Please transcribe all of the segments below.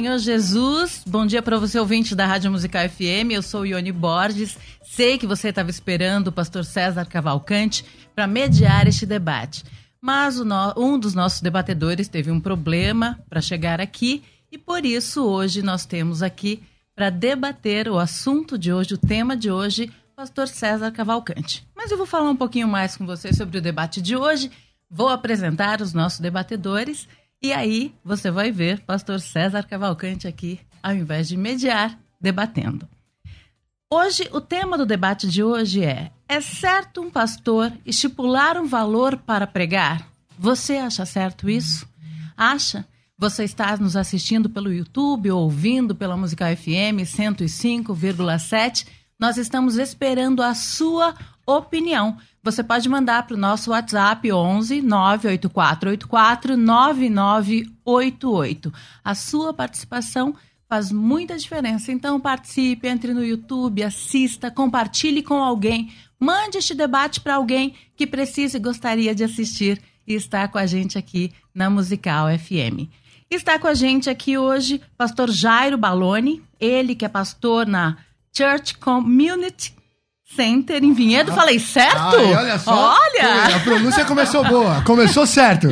Senhor Jesus. Bom dia para você, ouvinte da Rádio Musical FM. Eu sou Ione Borges. Sei que você estava esperando o pastor César Cavalcante para mediar este debate. Mas no... um dos nossos debatedores teve um problema para chegar aqui e por isso hoje nós temos aqui para debater o assunto de hoje, o tema de hoje, pastor César Cavalcante. Mas eu vou falar um pouquinho mais com você sobre o debate de hoje. Vou apresentar os nossos debatedores e aí você vai ver pastor César Cavalcante aqui, ao invés de mediar, debatendo. Hoje, o tema do debate de hoje é: é certo um pastor estipular um valor para pregar? Você acha certo isso? Acha? Você está nos assistindo pelo YouTube ou ouvindo pela Musical FM 105,7? Nós estamos esperando a sua opinião. Você pode mandar para o nosso WhatsApp 11 98484 9988. A sua participação faz muita diferença. Então participe, entre no YouTube, assista, compartilhe com alguém, mande este debate para alguém que precisa e gostaria de assistir e estar com a gente aqui na Musical FM. Está com a gente aqui hoje pastor Jairo Baloni, ele que é pastor na Church Community Center em Vinhedo. Ah, Falei certo? Ai, olha só. Olha! A pronúncia começou boa. Começou certo.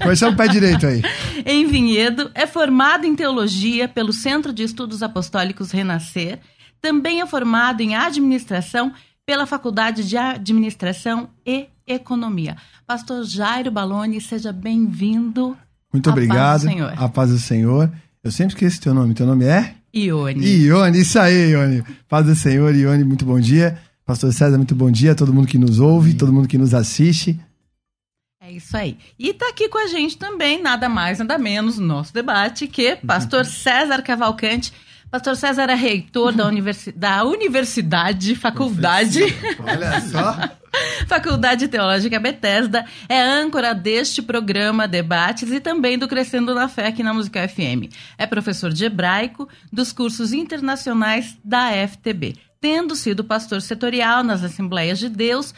Começou o pé direito aí. Em Vinhedo, é formado em teologia pelo Centro de Estudos Apostólicos Renascer. Também é formado em administração pela Faculdade de Administração e Economia. Pastor Jairo Baloni, seja bem-vindo. Muito a obrigado. Paz do Senhor. A paz do Senhor. Eu sempre esqueço teu nome. Teu nome é? Ione. Ione, isso aí, Ione. Paz do Senhor, Ione, muito bom dia. Pastor César, muito bom dia. Todo mundo que nos ouve, todo mundo que nos assiste. É isso aí. E tá aqui com a gente também, nada mais, nada menos, no nosso debate, que pastor César Cavalcante. Pastor César é reitor da, universi da Universidade, Faculdade. Olha só. Faculdade Teológica Bethesda é âncora deste programa Debates e também do Crescendo na Fé aqui na Música FM. É professor de hebraico dos cursos internacionais da FTB. Tendo sido pastor setorial nas Assembleias de Deus,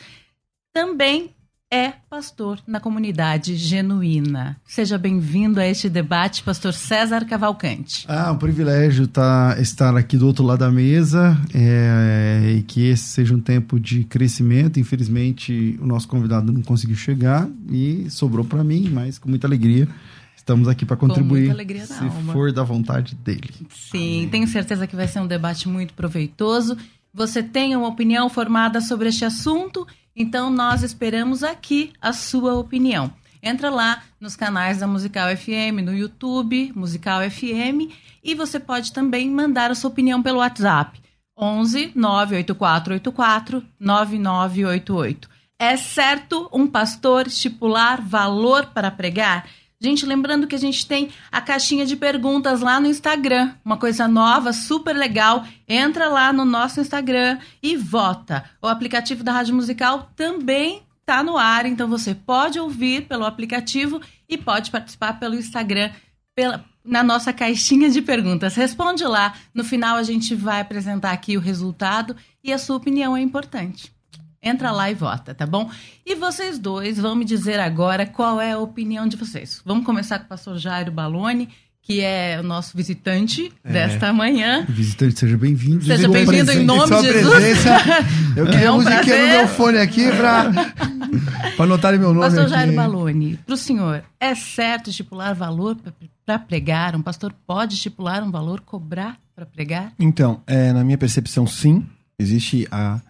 também é pastor na comunidade genuína. Seja bem-vindo a este debate, pastor César Cavalcante. Ah, um privilégio tá, estar aqui do outro lado da mesa é, e que esse seja um tempo de crescimento. Infelizmente, o nosso convidado não conseguiu chegar e sobrou para mim, mas com muita alegria. Estamos aqui para contribuir, se alma. for da vontade dele. Sim, Amém. tenho certeza que vai ser um debate muito proveitoso. Você tem uma opinião formada sobre este assunto então nós esperamos aqui a sua opinião. Entra lá nos canais da Musical FM, no YouTube, Musical FM, e você pode também mandar a sua opinião pelo WhatsApp. 11 98484 9988. É certo um pastor estipular valor para pregar? Gente, lembrando que a gente tem a caixinha de perguntas lá no Instagram, uma coisa nova, super legal. Entra lá no nosso Instagram e vota. O aplicativo da Rádio Musical também está no ar, então você pode ouvir pelo aplicativo e pode participar pelo Instagram pela, na nossa caixinha de perguntas. Responde lá. No final a gente vai apresentar aqui o resultado e a sua opinião é importante. Entra lá e vota, tá bom? E vocês dois vão me dizer agora qual é a opinião de vocês. Vamos começar com o pastor Jairo Baloni, que é o nosso visitante é. desta manhã. Visitante, seja bem-vindo. Seja bem-vindo em nome de Jesus. Presença. Eu queria é um musiquinha no meu fone aqui para anotar meu nome Pastor aqui. Jairo Baloni, para o senhor, é certo estipular valor para pregar? Um pastor pode estipular um valor, cobrar para pregar? Então, é, na minha percepção, sim. Existe a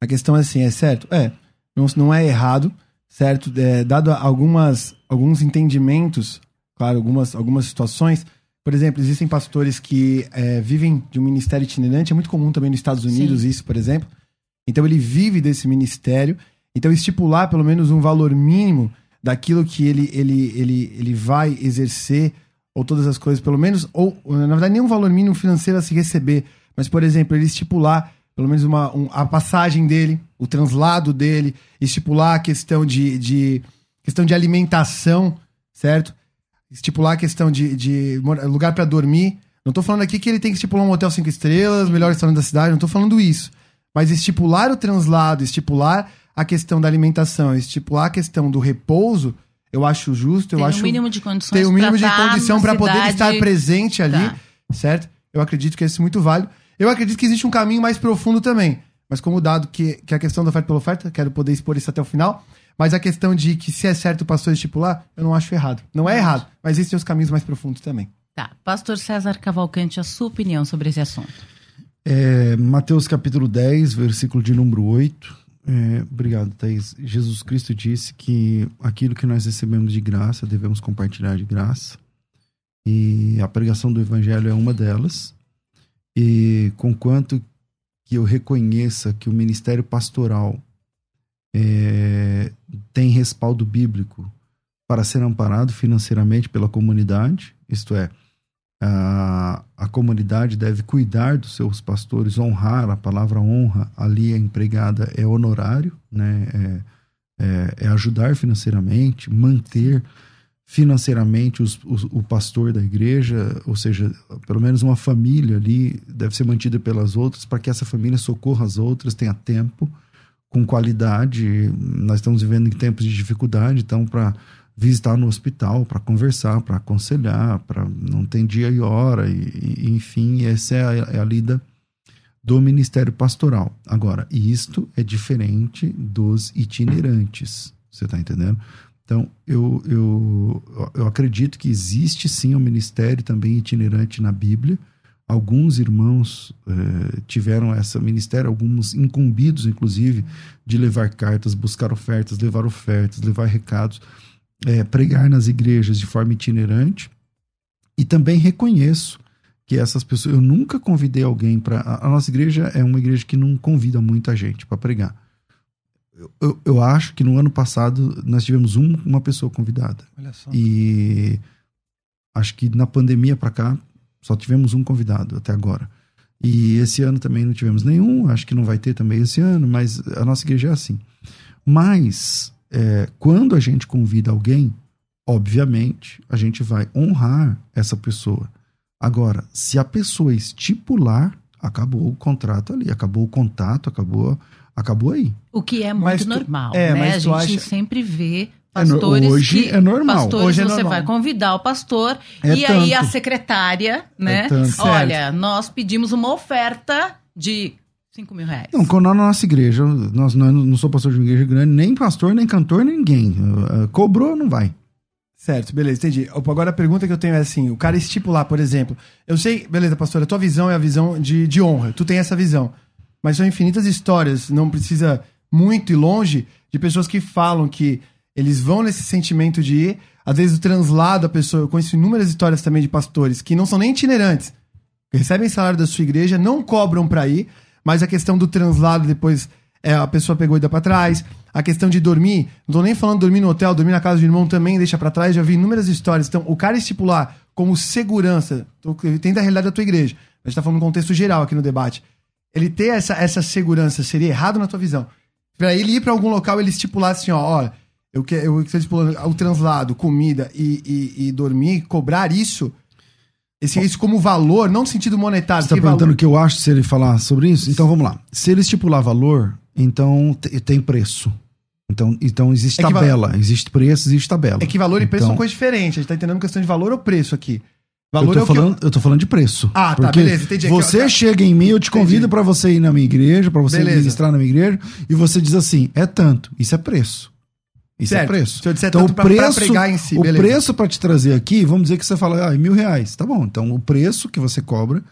a questão é assim, é certo? É, não, não é errado, certo? É, dado algumas, alguns entendimentos, claro, algumas, algumas situações. Por exemplo, existem pastores que é, vivem de um ministério itinerante, é muito comum também nos Estados Unidos Sim. isso, por exemplo. Então ele vive desse ministério. Então estipular pelo menos um valor mínimo daquilo que ele, ele, ele, ele vai exercer, ou todas as coisas, pelo menos, ou na verdade nem um valor mínimo financeiro a se receber, mas por exemplo, ele estipular pelo menos uma, um, a passagem dele, o translado dele, estipular a questão de, de questão de alimentação, certo? Estipular a questão de, de lugar para dormir. Não estou falando aqui que ele tem que estipular um hotel cinco estrelas, melhor restaurante da cidade, não estou falando isso. Mas estipular o translado, estipular a questão da alimentação, estipular a questão do repouso, eu acho justo, eu tem acho. Tem o mínimo de condições. Tem o mínimo de tá condição para poder estar presente ali, tá. certo? Eu acredito que esse é muito válido. Eu acredito que existe um caminho mais profundo também. Mas como dado que, que a questão da oferta pela oferta, quero poder expor isso até o final. Mas a questão de que se é certo o pastor estipular, eu não acho errado. Não é errado, mas existem os caminhos mais profundos também. Tá. Pastor César Cavalcante, a sua opinião sobre esse assunto. É, Mateus capítulo 10, versículo de número 8. É, obrigado, Thaís. Jesus Cristo disse que aquilo que nós recebemos de graça devemos compartilhar de graça. E a pregação do evangelho é uma delas. E conquanto que eu reconheça que o ministério pastoral é, tem respaldo bíblico para ser amparado financeiramente pela comunidade, isto é, a, a comunidade deve cuidar dos seus pastores, honrar, a palavra honra ali é empregada é honorário, né? é, é, é ajudar financeiramente, manter financeiramente os, os, o pastor da igreja, ou seja, pelo menos uma família ali deve ser mantida pelas outras para que essa família socorra as outras, tenha tempo, com qualidade. Nós estamos vivendo em tempos de dificuldade, então para visitar no hospital, para conversar, para aconselhar, para não tem dia e hora, e, e enfim, essa é a, é a lida do ministério pastoral. Agora, isto é diferente dos itinerantes, você está entendendo? Então, eu, eu, eu acredito que existe sim um ministério também itinerante na Bíblia. Alguns irmãos eh, tiveram esse ministério, alguns incumbidos, inclusive, de levar cartas, buscar ofertas, levar ofertas, levar recados, eh, pregar nas igrejas de forma itinerante. E também reconheço que essas pessoas. Eu nunca convidei alguém para. A nossa igreja é uma igreja que não convida muita gente para pregar eu, eu acho que no ano passado nós tivemos um, uma pessoa convidada. Olha só. E acho que na pandemia para cá só tivemos um convidado até agora. E esse ano também não tivemos nenhum, acho que não vai ter também esse ano, mas a nossa igreja é assim. Mas é, quando a gente convida alguém, obviamente a gente vai honrar essa pessoa. Agora, se a pessoa estipular, acabou o contrato ali, acabou o contato, acabou acabou aí. O que é muito tu, normal, é, né? a gente acha... sempre vê pastores é, hoje que, é normal. Pastores, hoje é você normal. vai convidar o pastor é e tanto. aí a secretária, né? É Olha, nós pedimos uma oferta de 5 mil reais. Não, quando na nossa igreja, nós, nós não sou pastor de uma igreja grande, nem pastor, nem cantor, ninguém. Uh, cobrou, não vai. Certo, beleza, entendi. Agora a pergunta que eu tenho é assim: o cara estipular, por exemplo, eu sei, beleza, pastor, a tua visão é a visão de, de honra, tu tem essa visão. Mas são infinitas histórias, não precisa muito e longe, de pessoas que falam que eles vão nesse sentimento de ir. Às vezes o translado, a pessoa. Eu conheço inúmeras histórias também de pastores que não são nem itinerantes, recebem salário da sua igreja, não cobram para ir, mas a questão do translado depois é, a pessoa pegou e dá pra trás. A questão de dormir, não tô nem falando dormir no hotel, dormir na casa do irmão também deixa para trás, já vi inúmeras histórias. Então, o cara estipular como segurança, tem da realidade da tua igreja, a gente tá falando no contexto geral aqui no debate ele ter essa, essa segurança seria errado na tua visão? Pra ele ir para algum local, ele estipular assim, ó, olha, eu quero eu estipulando o translado, comida e, e, e, dormir, cobrar isso, Esse, isso como valor, não no sentido monetário. Você está que perguntando o que eu acho se ele falar sobre isso? Então vamos lá. Se ele estipular valor, então te- tem preço. Então, então existe É que tabela, existe preço, existe tabela. É que valor e preço Então, são coisas diferentes. A gente tá entendendo questão de valor ou preço aqui. Eu Valor tô, é falando, eu tô falando de preço. Ah, tá, beleza, entendi. Você tá. chega em mim, eu te convido para você ir na minha igreja, para você Beleza. ministrar na minha igreja, e você diz assim: é tanto. Isso é preço. Isso Certo. é preço. Se eu disser então, tanto o pra- pra preço, pregar em si, o beleza. preço para te trazer aqui, vamos dizer que você fala, ah, é mil reais. Tá bom. Então, o preço que você cobra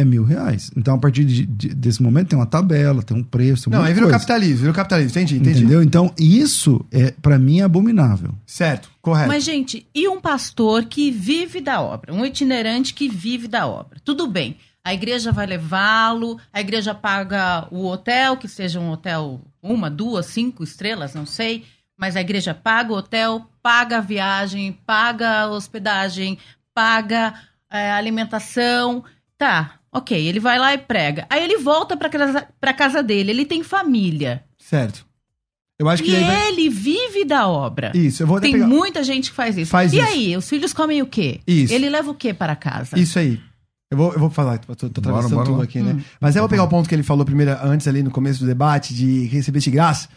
é mil reais. Então, a partir de- de- desse momento, tem uma tabela, tem um preço. Tem um Não, aí virou coisa. capitalismo, virou capitalismo. Entendi, entendi. Entendeu? Então, isso, é para mim, é abominável. Certo, correto. Mas, gente, e um pastor que vive da obra? Um itinerante que vive da obra? Tudo bem. A igreja vai levá-lo, a igreja paga o hotel, que seja um hotel uma, duas, cinco estrelas, não sei. Mas a igreja paga o hotel, paga a viagem, paga a hospedagem, paga é, a alimentação. Tá, ok, ele vai lá e prega. Aí ele volta para casa, pra casa dele, ele tem família. Certo. Eu acho que E aí vai- ele vive da obra. Isso, eu vou até Tem pegar- muita gente que faz isso. Faz e isso. aí, os filhos comem o quê? Isso. Ele leva o quê para casa? Isso aí. Eu vou, eu vou falar, tô, tô Bora, atravessando bora tudo lá. aqui, né? Mas eu vou pegar o ponto que ele falou primeiro, antes ali no começo do debate, de receber de graça,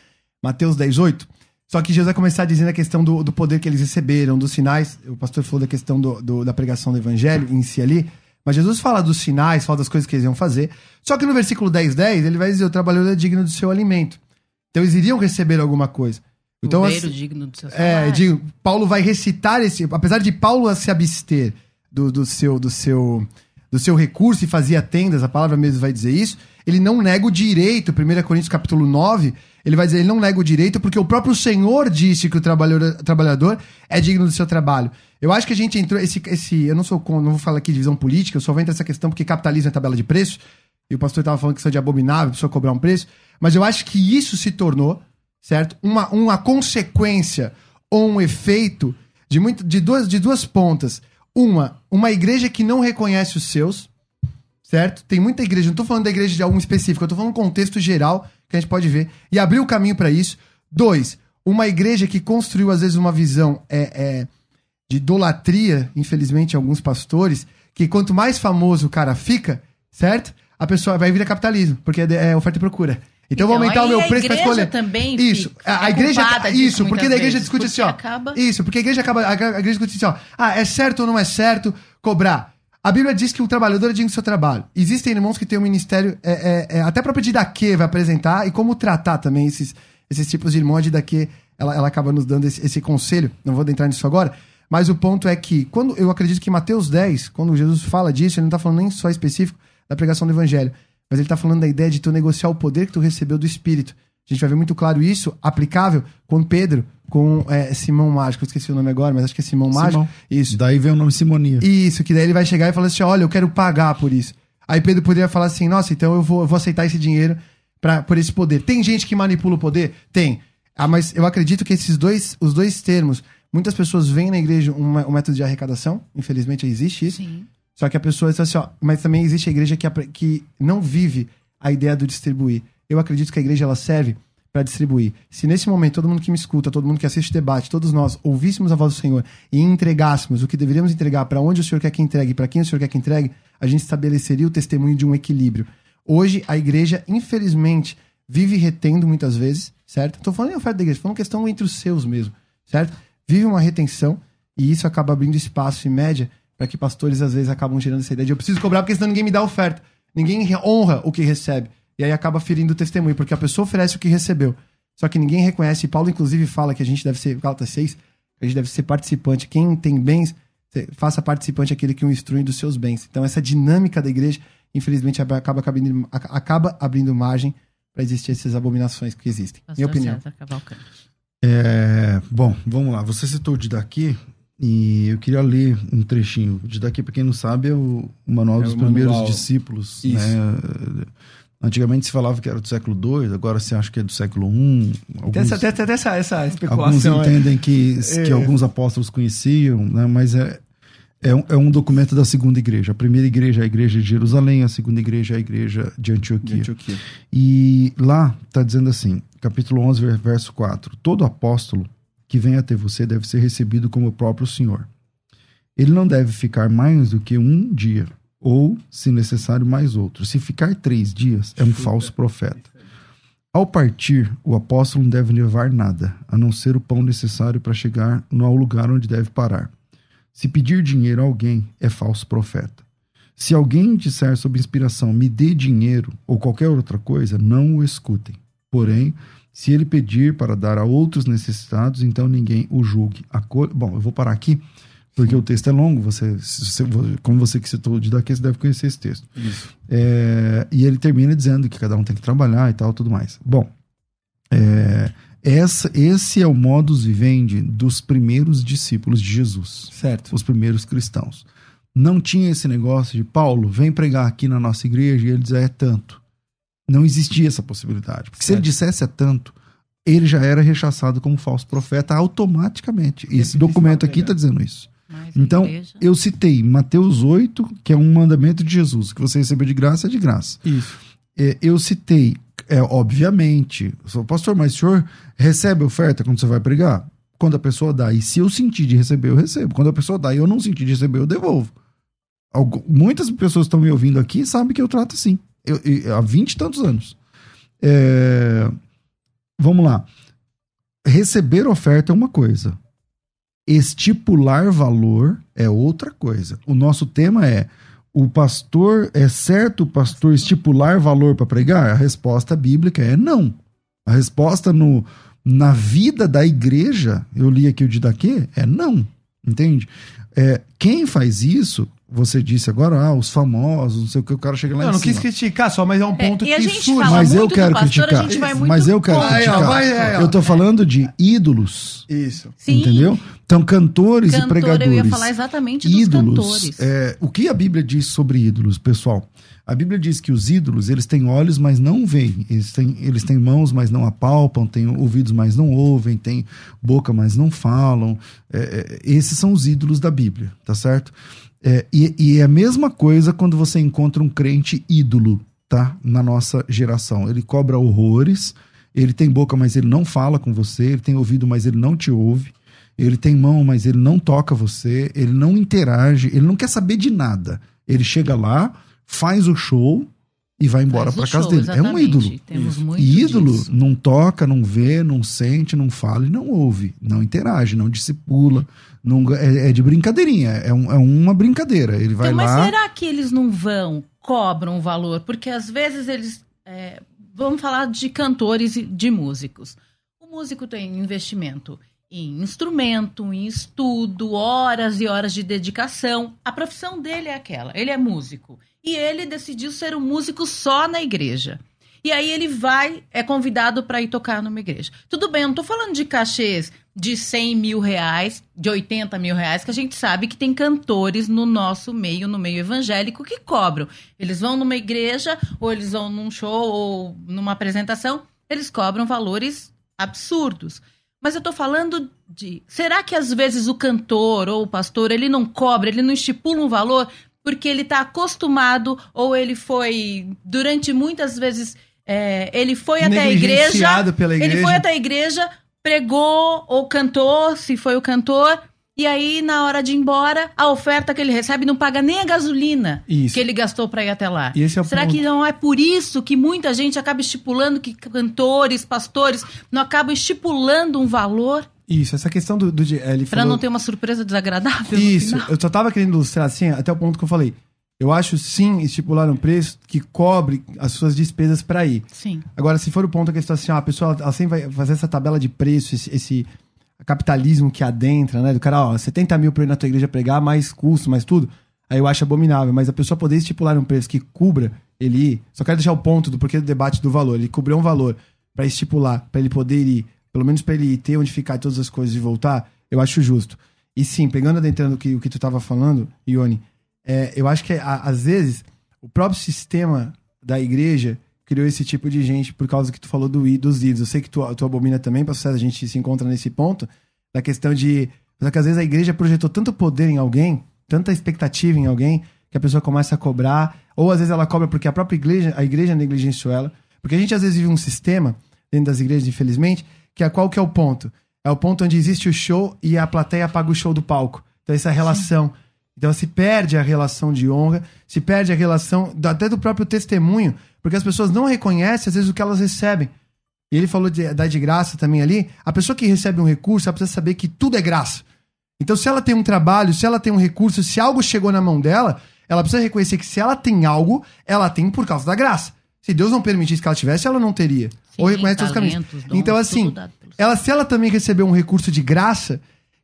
Mateus 10, 8. Só que Jesus vai começar dizendo a questão do, do poder que eles receberam, dos sinais. O pastor falou da questão do, do- da pregação do evangelho em si ali. Mas Jesus fala dos sinais, fala das coisas que eles iam fazer. Só que no versículo 10, 10, ele vai dizer: o trabalhador é digno do seu alimento. Então eles iriam receber alguma coisa. Então, assim, digno do seu é, salário. digo, Paulo vai recitar esse. Apesar de Paulo se abster do, do seu, do, seu, do seu recurso e fazia tendas, a palavra mesmo vai dizer isso, ele não nega o direito, 1 Coríntios capítulo 9, ele vai dizer, ele não nega o direito porque o próprio Senhor disse que o trabalhador, trabalhador é digno do seu trabalho. Eu acho que a gente entrou, esse, esse eu não sou não vou falar aqui de visão política, eu só vou entrar nessa questão porque capitalismo é tabela de preço, e o pastor estava falando que isso é de abominável, a pessoa cobrar um preço, mas eu acho que isso se tornou, certo? Uma, uma consequência ou um efeito de, muito, de, duas, de duas pontas. Uma, uma igreja que não reconhece os seus, certo? Tem muita igreja, não tô falando da igreja de algum específico, eu tô falando um contexto geral que a gente pode ver e abriu o caminho para isso. Dois, uma igreja que construiu às vezes uma visão é, é, de idolatria, infelizmente, alguns pastores, que quanto mais famoso o cara fica, certo? A pessoa vai vir a capitalismo, porque é é oferta e procura. Então, eu vou Então, aumentar o meu a preço igreja escolher. também isso. fica- A, a é igreja. disso Isso, porque a igreja discute assim, ó. acaba- Isso, porque a igreja acaba. A igreja discute assim, ó. Ah, é certo ou não é certo cobrar? A Bíblia diz que o trabalhador é digno do seu trabalho. Existem irmãos que têm um ministério, é, é, é, até a própria Didaquê vai apresentar, e como tratar também esses, esses tipos de irmão. A Didaquê, ela, ela acaba nos dando esse, esse conselho, não vou adentrar nisso agora, mas o ponto é que, quando eu acredito que Mateus 10, quando Jesus fala disso, ele não tá falando nem só específico da pregação do evangelho, mas ele tá falando da ideia de tu negociar o poder que tu recebeu do Espírito. A gente vai ver muito claro isso, aplicável, com Pedro, com é, Simão Mágico. Eu esqueci o nome agora, mas acho que é Simão Mágico. Simão. Isso. Daí vem o nome Simonia. Isso, que daí ele vai chegar e falar assim: olha, eu quero pagar por isso. Aí Pedro poderia falar assim: nossa, então eu vou, eu vou aceitar esse dinheiro pra, por esse poder. Tem gente que manipula o poder? Tem. Ah, mas eu acredito que esses dois, os dois termos, muitas pessoas veem na igreja um, um método de arrecadação, infelizmente existe isso. Sim. Só que a pessoa diz assim, ó, mas também existe a igreja que, que não vive a ideia do distribuir. Eu acredito que a igreja ela serve para distribuir. Se nesse momento todo mundo que me escuta, todo mundo que assiste o debate, todos nós ouvíssemos a voz do Senhor e entregássemos o que deveríamos entregar para onde o Senhor quer que entregue, para quem o Senhor quer que entregue, a gente estabeleceria o testemunho de um equilíbrio. Hoje a igreja, infelizmente, vive retendo muitas vezes, certo? Tô falando em oferta da igreja, falando questão entre os seus mesmo, certo? Vive uma retenção e isso acaba abrindo espaço em média para que pastores às vezes acabam gerando essa ideia de eu preciso cobrar porque senão ninguém me dá oferta. Ninguém honra o que recebe. E aí acaba ferindo o testemunho, porque a pessoa oferece o que recebeu. Só que ninguém reconhece. E Paulo, inclusive, fala que a gente deve ser, Gálatas 6, que a gente deve ser participante. Quem tem bens, faça participante aquele que o instrui dos seus bens. Então, essa dinâmica da igreja, infelizmente, acaba, acaba, abrindo, acaba abrindo margem para existir essas abominações que existem. Pastor Minha opinião. César. É, bom, vamos lá. Você citou o Didaqui e eu queria ler um trechinho. O Didaqui, para quem não sabe, é o, manual É dos o primeiros manual. discípulos. Isso. Né? Antigamente se falava que era do século II, agora se acha que é do século I. Tem Alguns, essa, tem, tem essa, essa alguns especulação. é. entendem que, que É. alguns apóstolos conheciam, né? mas é, é, um, é um documento da segunda igreja. A primeira igreja é a igreja de Jerusalém, a segunda igreja é a igreja de Antioquia. De Antioquia. E lá está dizendo assim, capítulo 11, ver- verso 4: Todo apóstolo que vem até você deve ser recebido como o próprio Senhor. Ele não deve ficar mais do que um dia, ou, se necessário, mais outro. Se ficar três dias, é um falso profeta. Ao partir, o apóstolo não deve levar nada, a não ser o pão necessário para chegar no lugar onde deve parar. Se pedir dinheiro a alguém, é falso profeta. Se alguém disser sob inspiração, me dê dinheiro ou qualquer outra coisa, não o escutem. Porém, se ele pedir para dar a outros necessitados, então ninguém o julgue. Acolha... Bom, eu vou parar aqui, porque o texto é longo. Você, você como você que citou de daqui, você deve conhecer esse texto. É, e ele termina dizendo que cada um tem que trabalhar e tal, tudo mais. Bom, é, essa, esse é o modus vivendi dos primeiros discípulos de Jesus. Certo. Os primeiros cristãos. Não tinha esse negócio de Paulo, vem pregar aqui na nossa igreja e ele diz, é tanto. Não existia essa possibilidade. Porque certo. se ele dissesse é tanto, ele já era rechaçado como falso profeta automaticamente. Esse documento aqui está dizendo isso. então, igreja... eu citei Mateus 8, que é um mandamento de Jesus, que você recebeu de graça é de graça. Isso. É, eu citei, é, obviamente, pastor, mas o senhor recebe oferta quando você vai pregar? Quando a pessoa dá. E se eu sentir de receber, eu recebo. Quando a pessoa dá e eu não sentir de receber, eu devolvo. Muitas pessoas estão me ouvindo aqui e sabem que eu trato assim. Eu, eu, há 20 e tantos anos. É, vamos lá. Receber oferta é uma coisa. Estipular valor é outra coisa. O nosso tema é: o pastor, é certo o pastor estipular valor para pregar? A resposta bíblica é não. A resposta no, na vida da igreja, eu li aqui o Didaquê, é não. Entende? É, quem faz isso você disse agora, ah, os famosos, não sei o que, o cara chega lá não, em não cima. quis criticar só, mas é um ponto é, que surge. Mas eu quero pastor, criticar. Mas eu quero vai, criticar. Vai, vai, eu tô falando de ídolos. Isso. Sim. Entendeu? Então, cantores Cantor, e pregadores. Eu ia falar exatamente dos ídolos, cantores. É, o que a Bíblia diz sobre ídolos, pessoal? A Bíblia diz que os ídolos, eles têm olhos, mas não veem. Eles têm, eles têm mãos, mas não apalpam. Têm ouvidos, mas não ouvem. Têm boca, mas não falam. É, é esses são os ídolos da Bíblia, tá certo? É, e, e é a mesma coisa quando você encontra um crente ídolo, tá? Na nossa geração. Ele cobra horrores, ele tem boca, mas ele não fala com você, ele tem ouvido, mas ele não te ouve, ele tem mão, mas ele não toca você, ele não interage, ele não quer saber de nada. Ele chega lá, faz o show e vai embora para casa show, dele. É um ídolo. e ídolo disso. não toca, não vê, não sente, não fala e não ouve, não interage, não discipula. Não, é, é de brincadeirinha, é, um, é, uma brincadeira. Ele vai então, mas lá. Mas será que eles não vão, cobram valor? Porque às vezes eles. É, vamos falar de cantores e de músicos. O músico tem investimento em instrumento, em estudo, horas e horas de dedicação. A profissão dele é aquela, ele é músico. E ele decidiu ser um músico só na igreja. E aí ele vai, é convidado para ir tocar numa igreja. Tudo bem, eu não tô falando de cachês de 100 mil reais, de 80 mil reais, que a gente sabe que tem cantores no nosso meio, no meio evangélico, que cobram. Eles vão numa igreja, ou eles vão num show, ou numa apresentação, eles cobram valores absurdos. Mas eu tô falando de. Será que às vezes o cantor ou o pastor ele não cobra, ele não estipula um valor porque ele está acostumado ou ele foi durante muitas vezes é, ele foi até a igreja, pela igreja, ele foi até a igreja, pregou ou cantou, se foi o cantor, e aí na hora de ir embora, a oferta que ele recebe não paga nem a gasolina isso. que ele gastou para ir até lá. É Será ponto. que não é por isso que muita gente acaba estipulando que cantores, pastores não acabam estipulando um valor? Isso, essa questão do. do ele pra falou... não ter uma surpresa desagradável. Isso, eu só tava querendo ilustrar assim, até o ponto que eu falei. Eu acho sim estipular um preço que cobre as suas despesas para ir. Sim. Agora, se for o ponto que a questão assim, ah, a pessoa sempre vai fazer essa tabela de preço, esse, esse capitalismo que adentra, né? Do cara, ó, 70 mil pra ir na tua igreja pregar, mais custo, mais tudo. Aí eu acho abominável. Mas a pessoa poder estipular um preço que cubra ele ir. Só quero deixar o ponto do porquê do debate do valor. Ele cobriu um valor para estipular, para ele poder ir, pelo menos para ele ter onde ficar todas as coisas e voltar, eu acho justo. E sim, pegando adentrando o que, o que tu tava falando, Ione, é, eu acho que a, às vezes o próprio sistema da igreja criou esse tipo de gente por causa que tu falou do, dos ídolos. Eu sei que tu, tu abomina também, para a gente se encontra nesse ponto, da questão de. que às vezes a igreja projetou tanto poder em alguém, tanta expectativa em alguém, que a pessoa começa a cobrar, ou às vezes ela cobra porque a própria igreja, a igreja negligenciou ela. Porque a gente às vezes vive um sistema, dentro das igrejas, infelizmente, que é qual que é o ponto? É o ponto onde existe o show e a plateia paga o show do palco. Então essa relação. Sim Então se perde a relação de honra, se perde a relação até do próprio testemunho, porque as pessoas não reconhecem às vezes o que elas recebem. E ele falou de dar de graça também ali. A pessoa que recebe um recurso, ela precisa saber que tudo é graça. Então, se ela tem um trabalho, se ela tem um recurso, se algo chegou na mão dela, ela precisa reconhecer que se ela tem algo, ela tem por causa da graça. Se Deus não permitisse que ela tivesse, ela não teria. Sim, Ou reconhece seus caminhos. dons, Então, assim, ela, se ela também receber um recurso de graça,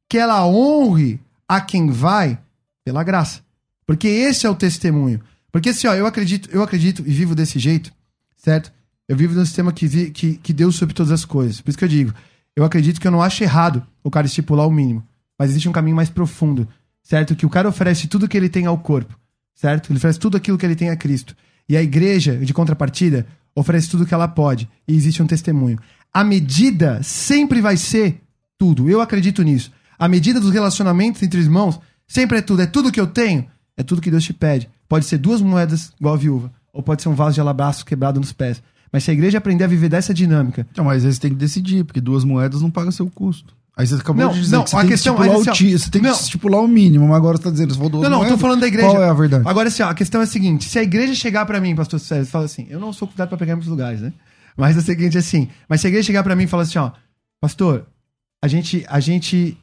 que ela honre a quem vai pela graça. Porque esse é o testemunho. Porque assim, ó, eu acredito, eu acredito e vivo desse jeito, certo? Eu vivo num sistema que, vi, que, que Deus sobre todas as coisas. Por isso que eu digo, eu acredito que eu não acho errado o cara estipular o mínimo. Mas existe um caminho mais profundo, certo? Que o cara oferece tudo que ele tem ao corpo, certo? Ele oferece tudo aquilo que ele tem a Cristo. E a igreja, de contrapartida, oferece tudo que ela pode. E existe um testemunho. A medida sempre vai ser tudo. Eu acredito nisso. A medida dos relacionamentos entre irmãos sempre é tudo. É tudo que eu tenho. É tudo que Deus te pede. Pode ser duas moedas igual a viúva. Ou pode ser um vaso de alabastro quebrado nos pés. Mas se a igreja aprender a viver dessa dinâmica, Então, mas você tem que decidir, porque duas moedas não pagam seu custo. Aí você acabou Não, de dizer não, que você a tem questão- que estipular o assim, ti- você tem que não. estipular o mínimo, mas agora você tá dizendo, você falou duas Não, não, eu tô falando da igreja. Qual é a verdade? Agora, assim, ó, a questão é a seguinte: se a igreja chegar pra mim, pastor Sérgio, fala assim, eu não sou cuidado pra pegar em muitos lugares, né? Mas é o seguinte, assim, mas se a igreja chegar pra mim e falar assim, ó, pastor, a gente, a gente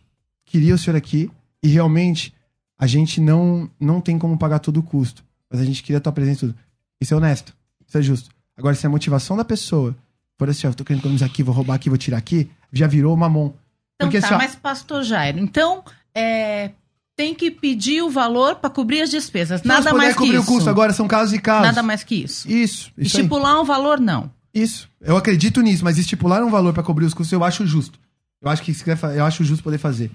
queria o senhor aqui e realmente a gente não, não tem como pagar todo o custo, mas a gente queria a tua presença tudo. Isso é honesto, isso é justo. Agora, se a motivação da pessoa for assim, ó, eu tô querendo economizar aqui, vou roubar aqui, vou tirar aqui, já virou mamon. Então Porque tá, assim, ó, mas pastor Jairo, então é, tem que pedir o valor para cobrir as despesas. se Nada mais que cobrir isso. o custo agora, são casos e casos. Nada mais que isso. Isso, isso aí. Estipular um valor, não. Isso. Eu acredito nisso, mas estipular um valor pra cobrir os custos eu acho justo. Eu acho que eu acho justo poder fazer.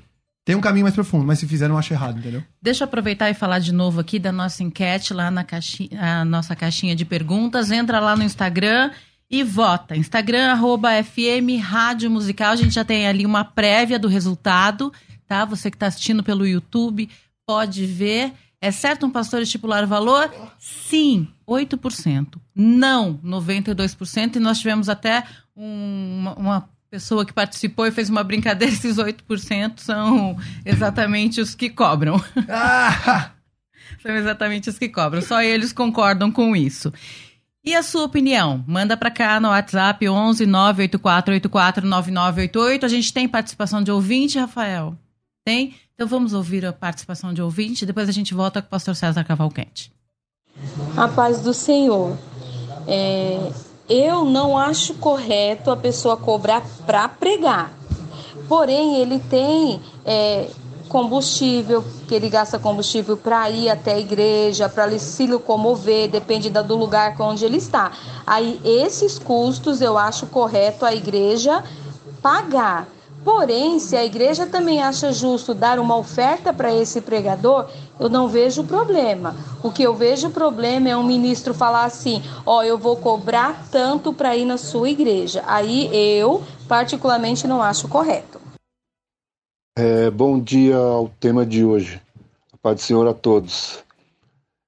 Tem um caminho mais profundo, mas se fizer, eu não acho errado, entendeu? Deixa eu aproveitar e falar de novo aqui da nossa enquete lá na caixinha, a nossa caixinha de perguntas. Entra lá no Instagram e vota. Instagram, arroba FM Rádio Musical. A gente já tem ali uma prévia do resultado, tá? Você que está assistindo pelo YouTube pode ver. É certo um pastor estipular valor? Sim, 8%. Não, 92%. E nós tivemos até um- uma, uma pessoa que participou e fez uma brincadeira. Esses 8% são exatamente os que cobram. Ah! São exatamente os que cobram. Só eles concordam com isso. E a sua opinião? Manda para cá no WhatsApp 11 98484 9988. A gente tem participação de ouvinte, Rafael? Tem? Então vamos ouvir a participação de ouvinte. Depois a gente volta com o pastor César Cavalcante. A paz do Senhor. É, eu não acho correto a pessoa cobrar para pregar. Porém, ele tem é, combustível, que ele gasta combustível para ir até a igreja, para se locomover, depende do lugar onde ele está. Aí, esses custos eu acho correto a igreja pagar. Porém, se a igreja também acha justo dar uma oferta para esse pregador, eu não vejo problema. O que eu vejo problema é um ministro falar assim: ó, eu vou cobrar tanto para ir na sua igreja. Aí eu, particularmente, não acho correto. É, bom dia ao tema de hoje. A paz do Senhor a todos.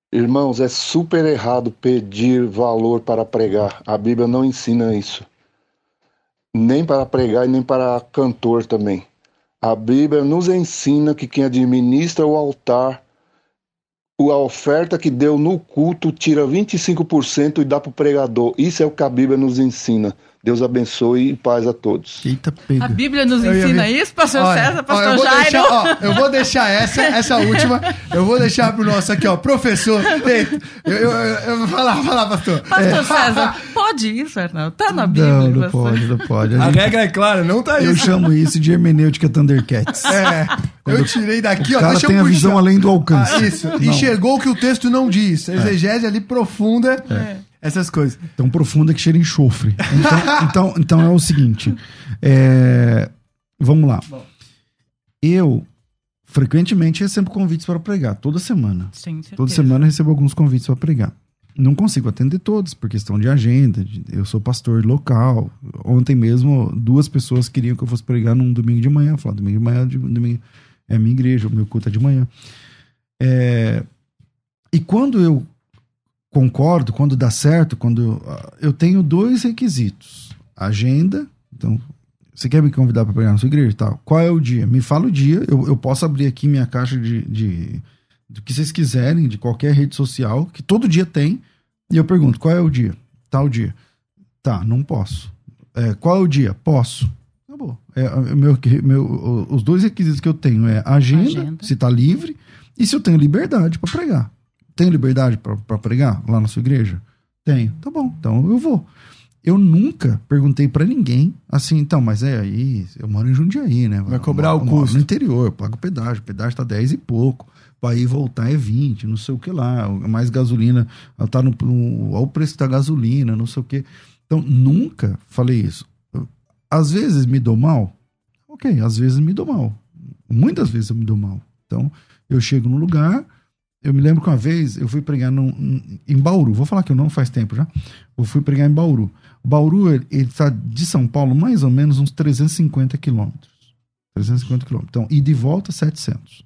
Irmãos, é super errado pedir valor para pregar. A Bíblia não ensina isso. Nem para pregar e nem para cantor também. A Bíblia nos ensina que quem administra o altar, a oferta que deu no culto, tira 25% e dá para o pregador. Isso é o que a Bíblia nos ensina. Deus abençoe e paz a todos. Eita, A pega. Bíblia nos Eu ensina isso, pastor Olha, César, pastor eu vou Jairo? deixar, ó, eu vou deixar essa, essa última, eu vou deixar pro nosso aqui, ó, professor. Eu, eu, eu, eu vou falar, falar, pastor. Pastor César, pode isso, Arnaldo? Tá na Bíblia. Não, não pastor. pode, não pode. A A gente- regra é clara, não tá eu isso. chamo isso de hermenêutica Thundercats. É, eu tirei daqui, o ó, cara deixa tem eu a visão além do alcance. Ah, isso, Não. enxergou o que o texto não diz. Exegese ali profunda, essas coisas. Tão profunda que cheira enxofre. Então, então, então é o seguinte. é, vamos lá. Eu frequentemente recebo convites para pregar, toda semana. Sim, certeza. Toda semana eu recebo alguns convites para pregar. Não consigo atender todos, por questão de agenda. de- Eu sou pastor local. Ontem mesmo, duas pessoas queriam que eu fosse pregar num domingo de manhã. Falar, domingo de manhã de- domingo, é a minha igreja, o meu culto é de manhã. É, e quando eu concordo, quando dá certo, quando ah, eu tenho dois requisitos: agenda. Então, você quer me convidar para pregar na sua igreja e tal? Qual é o dia? Me fala o dia. Eu, eu posso abrir aqui minha caixa de, de, do que vocês quiserem, de qualquer rede social, que todo dia tem, e eu pergunto, qual é o dia? Tal dia. Tá, não posso. É, qual é o dia? Posso. Acabou. É, é, meu, meu, os dois requisitos que eu tenho é agenda, Agenda. se tá livre, e se eu tenho liberdade para pregar. Tenho liberdade para pregar lá na sua igreja? Tenho. Tá bom, então eu vou. Eu nunca perguntei pra ninguém assim, então, mas é aí, eu moro em Jundiaí, né? Vai cobrar Eu o moro custo. No interior, eu pago pedágio, o pedágio tá 10 e pouco. Pra ir voltar é 20, não sei o que lá. Mais gasolina, tá no, no. Olha o preço da gasolina, não sei o que. Então, nunca falei isso. Às vezes me dou mal, ok, às vezes me dou mal. Muitas vezes eu me dou mal. Então, eu chego num lugar. Eu me lembro que uma vez eu fui pregar num- em Bauru. Vou falar que eu não faz tempo já. Eu fui pregar em Bauru. Bauru, ele ele tá de São Paulo mais ou menos uns 350 quilômetros. 350 quilômetros. Então, e de volta 700.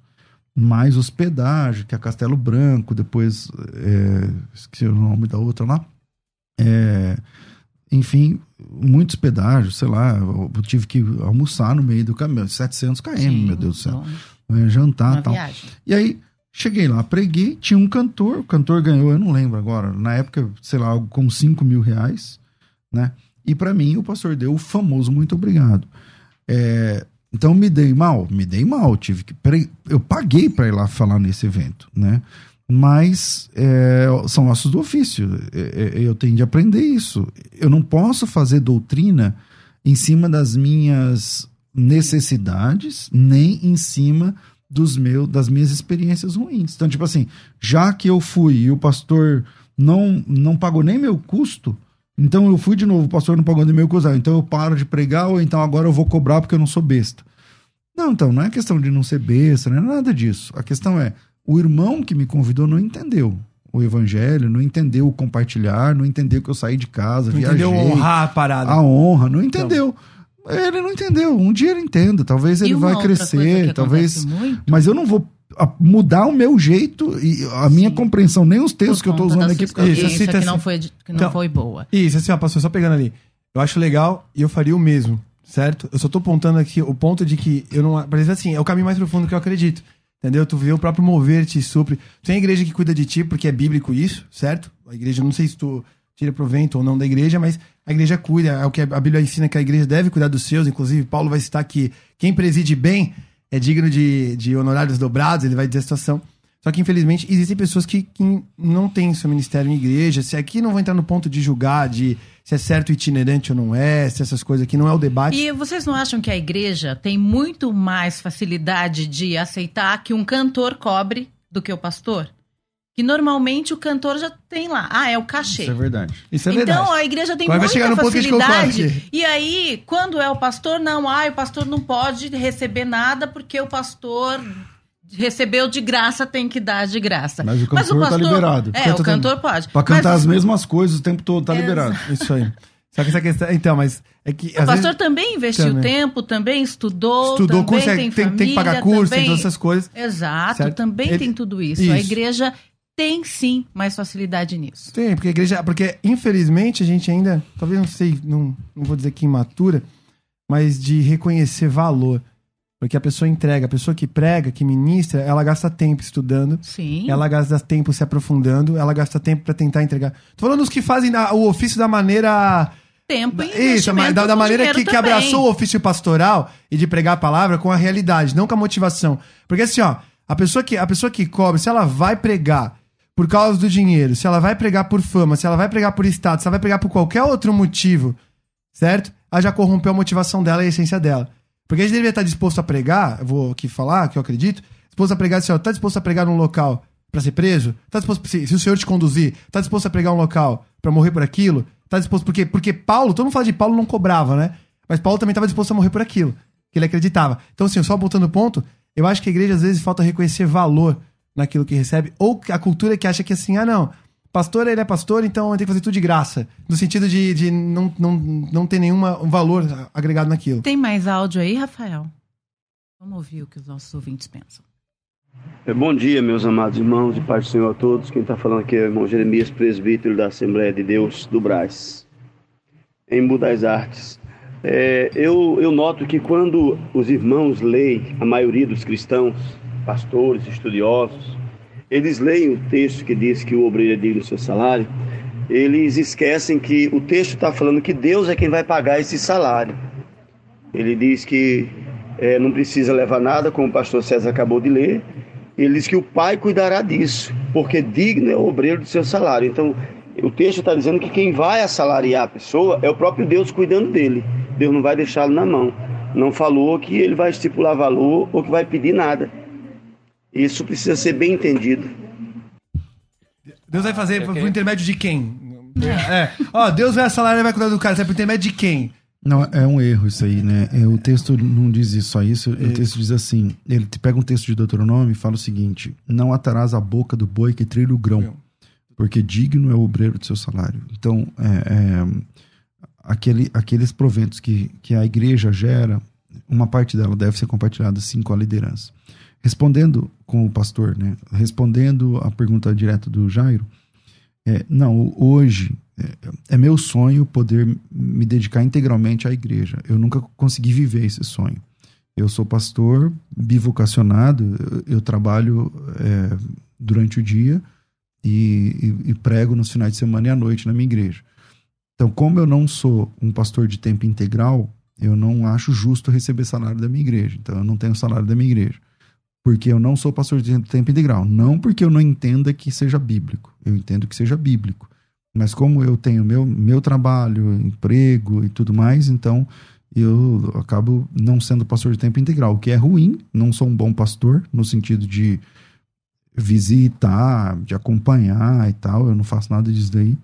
Mais hospedagem, que é Castelo Branco, depois, é, esqueci o nome da outra lá. É, enfim, muito hospedagem, sei lá, eu tive que almoçar no meio do caminho, 700 km, Sim, meu Deus do céu. bom, É, jantar e tal. viagem. E aí, cheguei lá, preguei, tinha um cantor, o cantor ganhou, eu não lembro agora, na época, sei lá, algo como 5 mil reais, né? E pra mim, o pastor deu o famoso muito obrigado. É, então, me dei mal? Me dei mal, tive que... Eu paguei pra ir lá falar nesse evento, né? Mas é, são ossos do ofício, É, é, eu tenho de aprender isso. Eu não posso fazer doutrina em cima das minhas necessidades, nem em cima dos meus, das minhas experiências ruins. Então, tipo assim, já que eu fui e o pastor não, não pagou nem meu custo, então eu fui de novo, o pastor não pagou nem meu custo, ah, então eu paro de pregar ou então agora eu vou cobrar porque eu não sou besta. Não, então, não é questão de não ser besta, não é nada disso. A questão é, o irmão que me convidou não entendeu o evangelho, não entendeu o compartilhar, não entendeu que eu saí de casa, Não viajei, entendeu honrar a parada. a honra, não entendeu. Ele não entendeu. Um dia ele entenda, talvez ele vai crescer, talvez. muito, Mas eu não vou a- mudar o meu jeito e a minha compreensão, nem os textos que eu tô conta usando aqui. Isso, experiência cita que não assim. foi, que não Então- foi boa. Isso, assim, ó, pastor, só pegando ali. Eu acho legal e eu faria o mesmo, certo? Eu só tô apontando aqui o ponto de que eu não. Exemplo, assim, é o caminho mais profundo que eu acredito. Entendeu? Tu vê o próprio mover te supre. Tem igreja que cuida de ti, porque é bíblico isso, certo? A igreja, não sei se tu tira provento ou não da igreja, mas a igreja cuida. É o que a Bíblia ensina que a igreja deve cuidar dos seus. Inclusive, Paulo vai citar que quem preside bem é digno de, de honorários dobrados, ele vai dizer a situação. Só que, infelizmente, existem pessoas que, que não têm seu ministério em igreja. Se aqui não vou entrar no ponto de julgar, de se é certo itinerante ou não é, se essas coisas aqui não é o debate. E vocês não acham que a igreja tem muito mais facilidade de aceitar que um cantor cobre do que o pastor? Que normalmente o cantor já tem lá. Ah, é o cachê. Isso é verdade. Isso é então verdade. a igreja tem vai muita a facilidade. E aí, quando é o pastor, não, ah, o pastor não pode receber nada porque o pastor recebeu de graça, tem que dar de graça. Mas o cantor tá liberado. É, Cantor o tá- cantor pode. Pra cantar Mas as mesmas coisas o tempo todo, tá É, liberado. Isso aí. Só que essa questão. Então, mas é que. O pastor vezes, também investiu Também. tempo, também estudou, estudou, também consegue, tem, tem, família, tem que pagar curso, tem também... todas essas coisas. Exato, Certo? também Ele- tem tudo isso. A Isso. igreja tem sim mais facilidade nisso. Tem, porque a igreja. Porque, infelizmente, a gente ainda. Talvez não sei, não, não vou dizer que imatura, mas de reconhecer valor. Porque a pessoa entrega, a pessoa que prega, que ministra, ela gasta tempo estudando. Sim. Ela gasta tempo se aprofundando, ela gasta tempo pra tentar entregar. Tô falando dos que fazem a- o ofício da maneira tempo e Isso, da, da maneira que, que abraçou o ofício pastoral e de pregar a palavra com a realidade, não com a motivação. Porque assim, ó, a pessoa que, a pessoa que cobre, se ela vai pregar por causa do dinheiro, se ela vai pregar por fama, se ela vai pregar por status, se ela vai pregar por qualquer outro motivo, certo? Ela já corrompeu a motivação dela e a essência dela. Porque a gente deveria estar disposto a pregar, eu vou aqui falar, que eu acredito, disposto a pregar assim, ó, tá disposto a pregar num local pra ser preso? Tá disposto, se, se o Senhor te conduzir, tá disposto a pregar um local pra morrer por aquilo? Tá disposto, porque, porque Paulo, todo mundo fala de Paulo não cobrava, né? Mas Paulo também estava disposto a morrer por aquilo, que ele acreditava. Então, assim, só voltando o ponto, eu acho que a igreja às vezes falta reconhecer valor naquilo que recebe, ou a cultura que acha que assim, ah, não, pastor ele é pastor, então tem que fazer tudo de graça. No sentido de, de não, não, não ter nenhum valor agregado naquilo. Tem mais áudio aí, Rafael? Vamos ouvir o que os nossos ouvintes pensam. É, Bom dia, meus amados irmãos, e paz do Senhor a todos. Quem está falando aqui é o irmão Jeremias, presbítero da Assembleia de Deus do Brás, em Budas Artes. É, eu, eu noto que quando os irmãos leem, a maioria dos cristãos, pastores, estudiosos, eles leem o texto que diz que o obreiro é digno do seu salário, eles esquecem que o texto está falando que Deus é quem vai pagar esse salário. Ele diz que é, não precisa levar nada, como o pastor César acabou de ler. Ele diz que o Pai cuidará disso, porque digno é o obreiro do seu salário. Então, o texto está dizendo que quem vai assalariar a pessoa é o próprio Deus cuidando dele. Deus não vai deixá-lo na mão. Não falou que ele vai estipular valor ou que vai pedir nada. Isso precisa ser bem entendido. Deus vai fazer por intermédio de quem? É. Ó, Deus vai assalariar e vai cuidar do cara. Você é por intermédio de quem? Não, é um erro isso aí, né? É, o texto não diz só isso. O texto diz assim: ele te pega um texto de Deuteronômio e fala o seguinte: Não atarás a boca do boi que trilha o grão, porque digno é o obreiro do seu salário. Então, é, é, aquele, aqueles proventos que, que a igreja gera, uma parte dela deve ser compartilhada sim com a liderança. Respondendo com o pastor, né? Respondendo a pergunta direta do Jairo, é, não, hoje é, é, meu sonho poder me dedicar integralmente à igreja. Eu nunca consegui viver esse sonho. Eu sou pastor bivocacionado, eu, eu trabalho é, durante o dia e, e, e, prego nos finais de semana e à noite na minha igreja. Então, como eu não sou um pastor de tempo integral, eu não acho justo receber salário da minha igreja. Então, eu não tenho salário da minha igreja. Porque eu não sou pastor de tempo integral. Não porque eu não entenda que seja bíblico. Eu entendo que seja bíblico. Mas como eu tenho meu, meu trabalho, emprego e tudo mais, então eu acabo não sendo pastor de tempo integral, o que é ruim. Não sou um bom pastor, no sentido de visitar, de acompanhar e tal. Eu não faço nada disso daí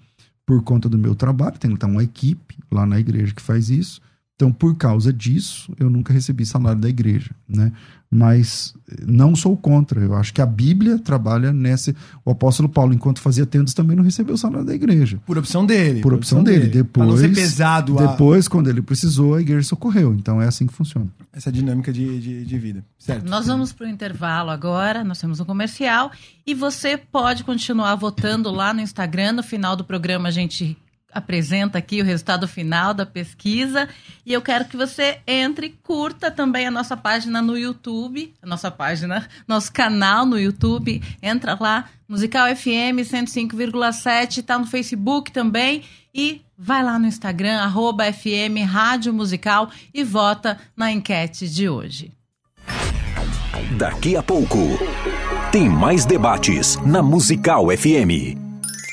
por conta do meu trabalho, tem então uma equipe lá na igreja que faz isso. Então, por causa disso, eu nunca recebi salário da igreja, né? Mas não sou contra. Eu acho que a Bíblia trabalha nesse. O apóstolo Paulo, enquanto fazia tendas, também não recebeu salário da igreja. Por opção dele. Por, por opção, opção, dele. dele. Depois, pra não ser pesado. Depois, a... quando ele precisou, a igreja socorreu. Então é assim que funciona. Essa dinâmica de, de, de vida. Certo. Nós vamos para o intervalo agora. Nós temos um comercial. E você pode continuar votando lá no Instagram. No final do programa, a gente apresenta aqui o resultado final da pesquisa e eu quero que você entre, curta também a nossa página no YouTube, a nossa página, nosso canal no YouTube, entra lá, Musical FM 105,7, está no Facebook também e vai lá no Instagram, arroba FM Rádio Musical e vota na enquete de hoje. Daqui a pouco, tem mais debates na Musical FM.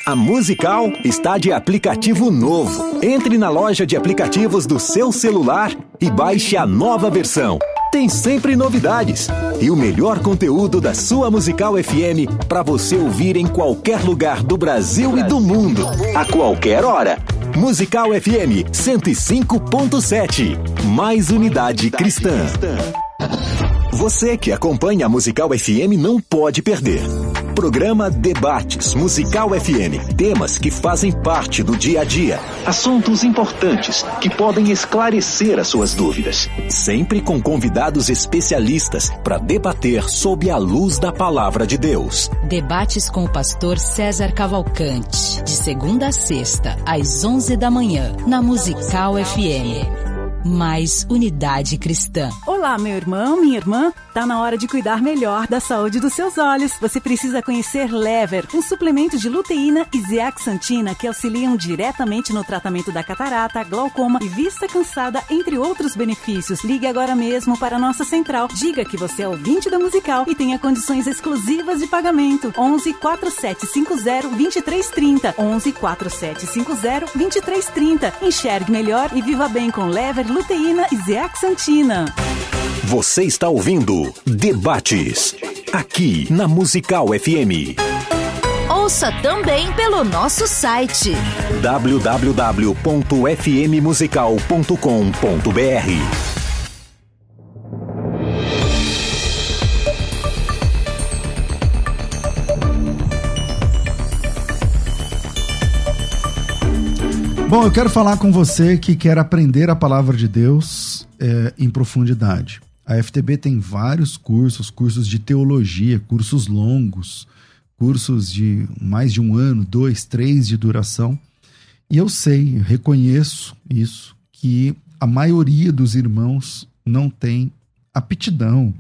A Musical está de aplicativo novo. Entre na loja de aplicativos do seu celular e baixe a nova versão. Tem sempre novidades e o melhor conteúdo da sua Musical FM para você ouvir em qualquer lugar do Brasil e do mundo, a qualquer hora. Musical FM 105.7. Mais unidade cristã. Você que acompanha a Musical FM não pode perder. Programa Debates Musical FM. Temas que fazem parte do dia a dia. Assuntos importantes que podem esclarecer as suas dúvidas. Sempre com convidados especialistas para debater sob a luz da palavra de Deus. Debates com o pastor César Cavalcante. De segunda a sexta, às 11 da manhã, na Musical FM mais unidade cristã. Olá, meu irmão, minha irmã. Tá na hora de cuidar melhor da saúde dos seus olhos. Você precisa conhecer Lever, um suplemento de luteína e zeaxantina que auxiliam diretamente no tratamento da catarata, glaucoma e vista cansada, entre outros benefícios. Ligue agora mesmo para a nossa central. Diga que você é ouvinte da musical e tenha condições exclusivas de pagamento. 11 4750 2330. 11 4750 2330. Enxergue melhor e viva bem com Lever luteína e zeaxantina. Você está ouvindo Debates, aqui na Musical FM. Ouça também pelo nosso site www.fmmusical.com.br. Bom, eu quero falar com você que quer aprender a palavra de Deus é, em profundidade. A FTB tem vários cursos, cursos de teologia, cursos longos, cursos de mais de um ano, dois, três de duração. E eu sei, reconheço isso, que a maioria dos irmãos não tem aptidão,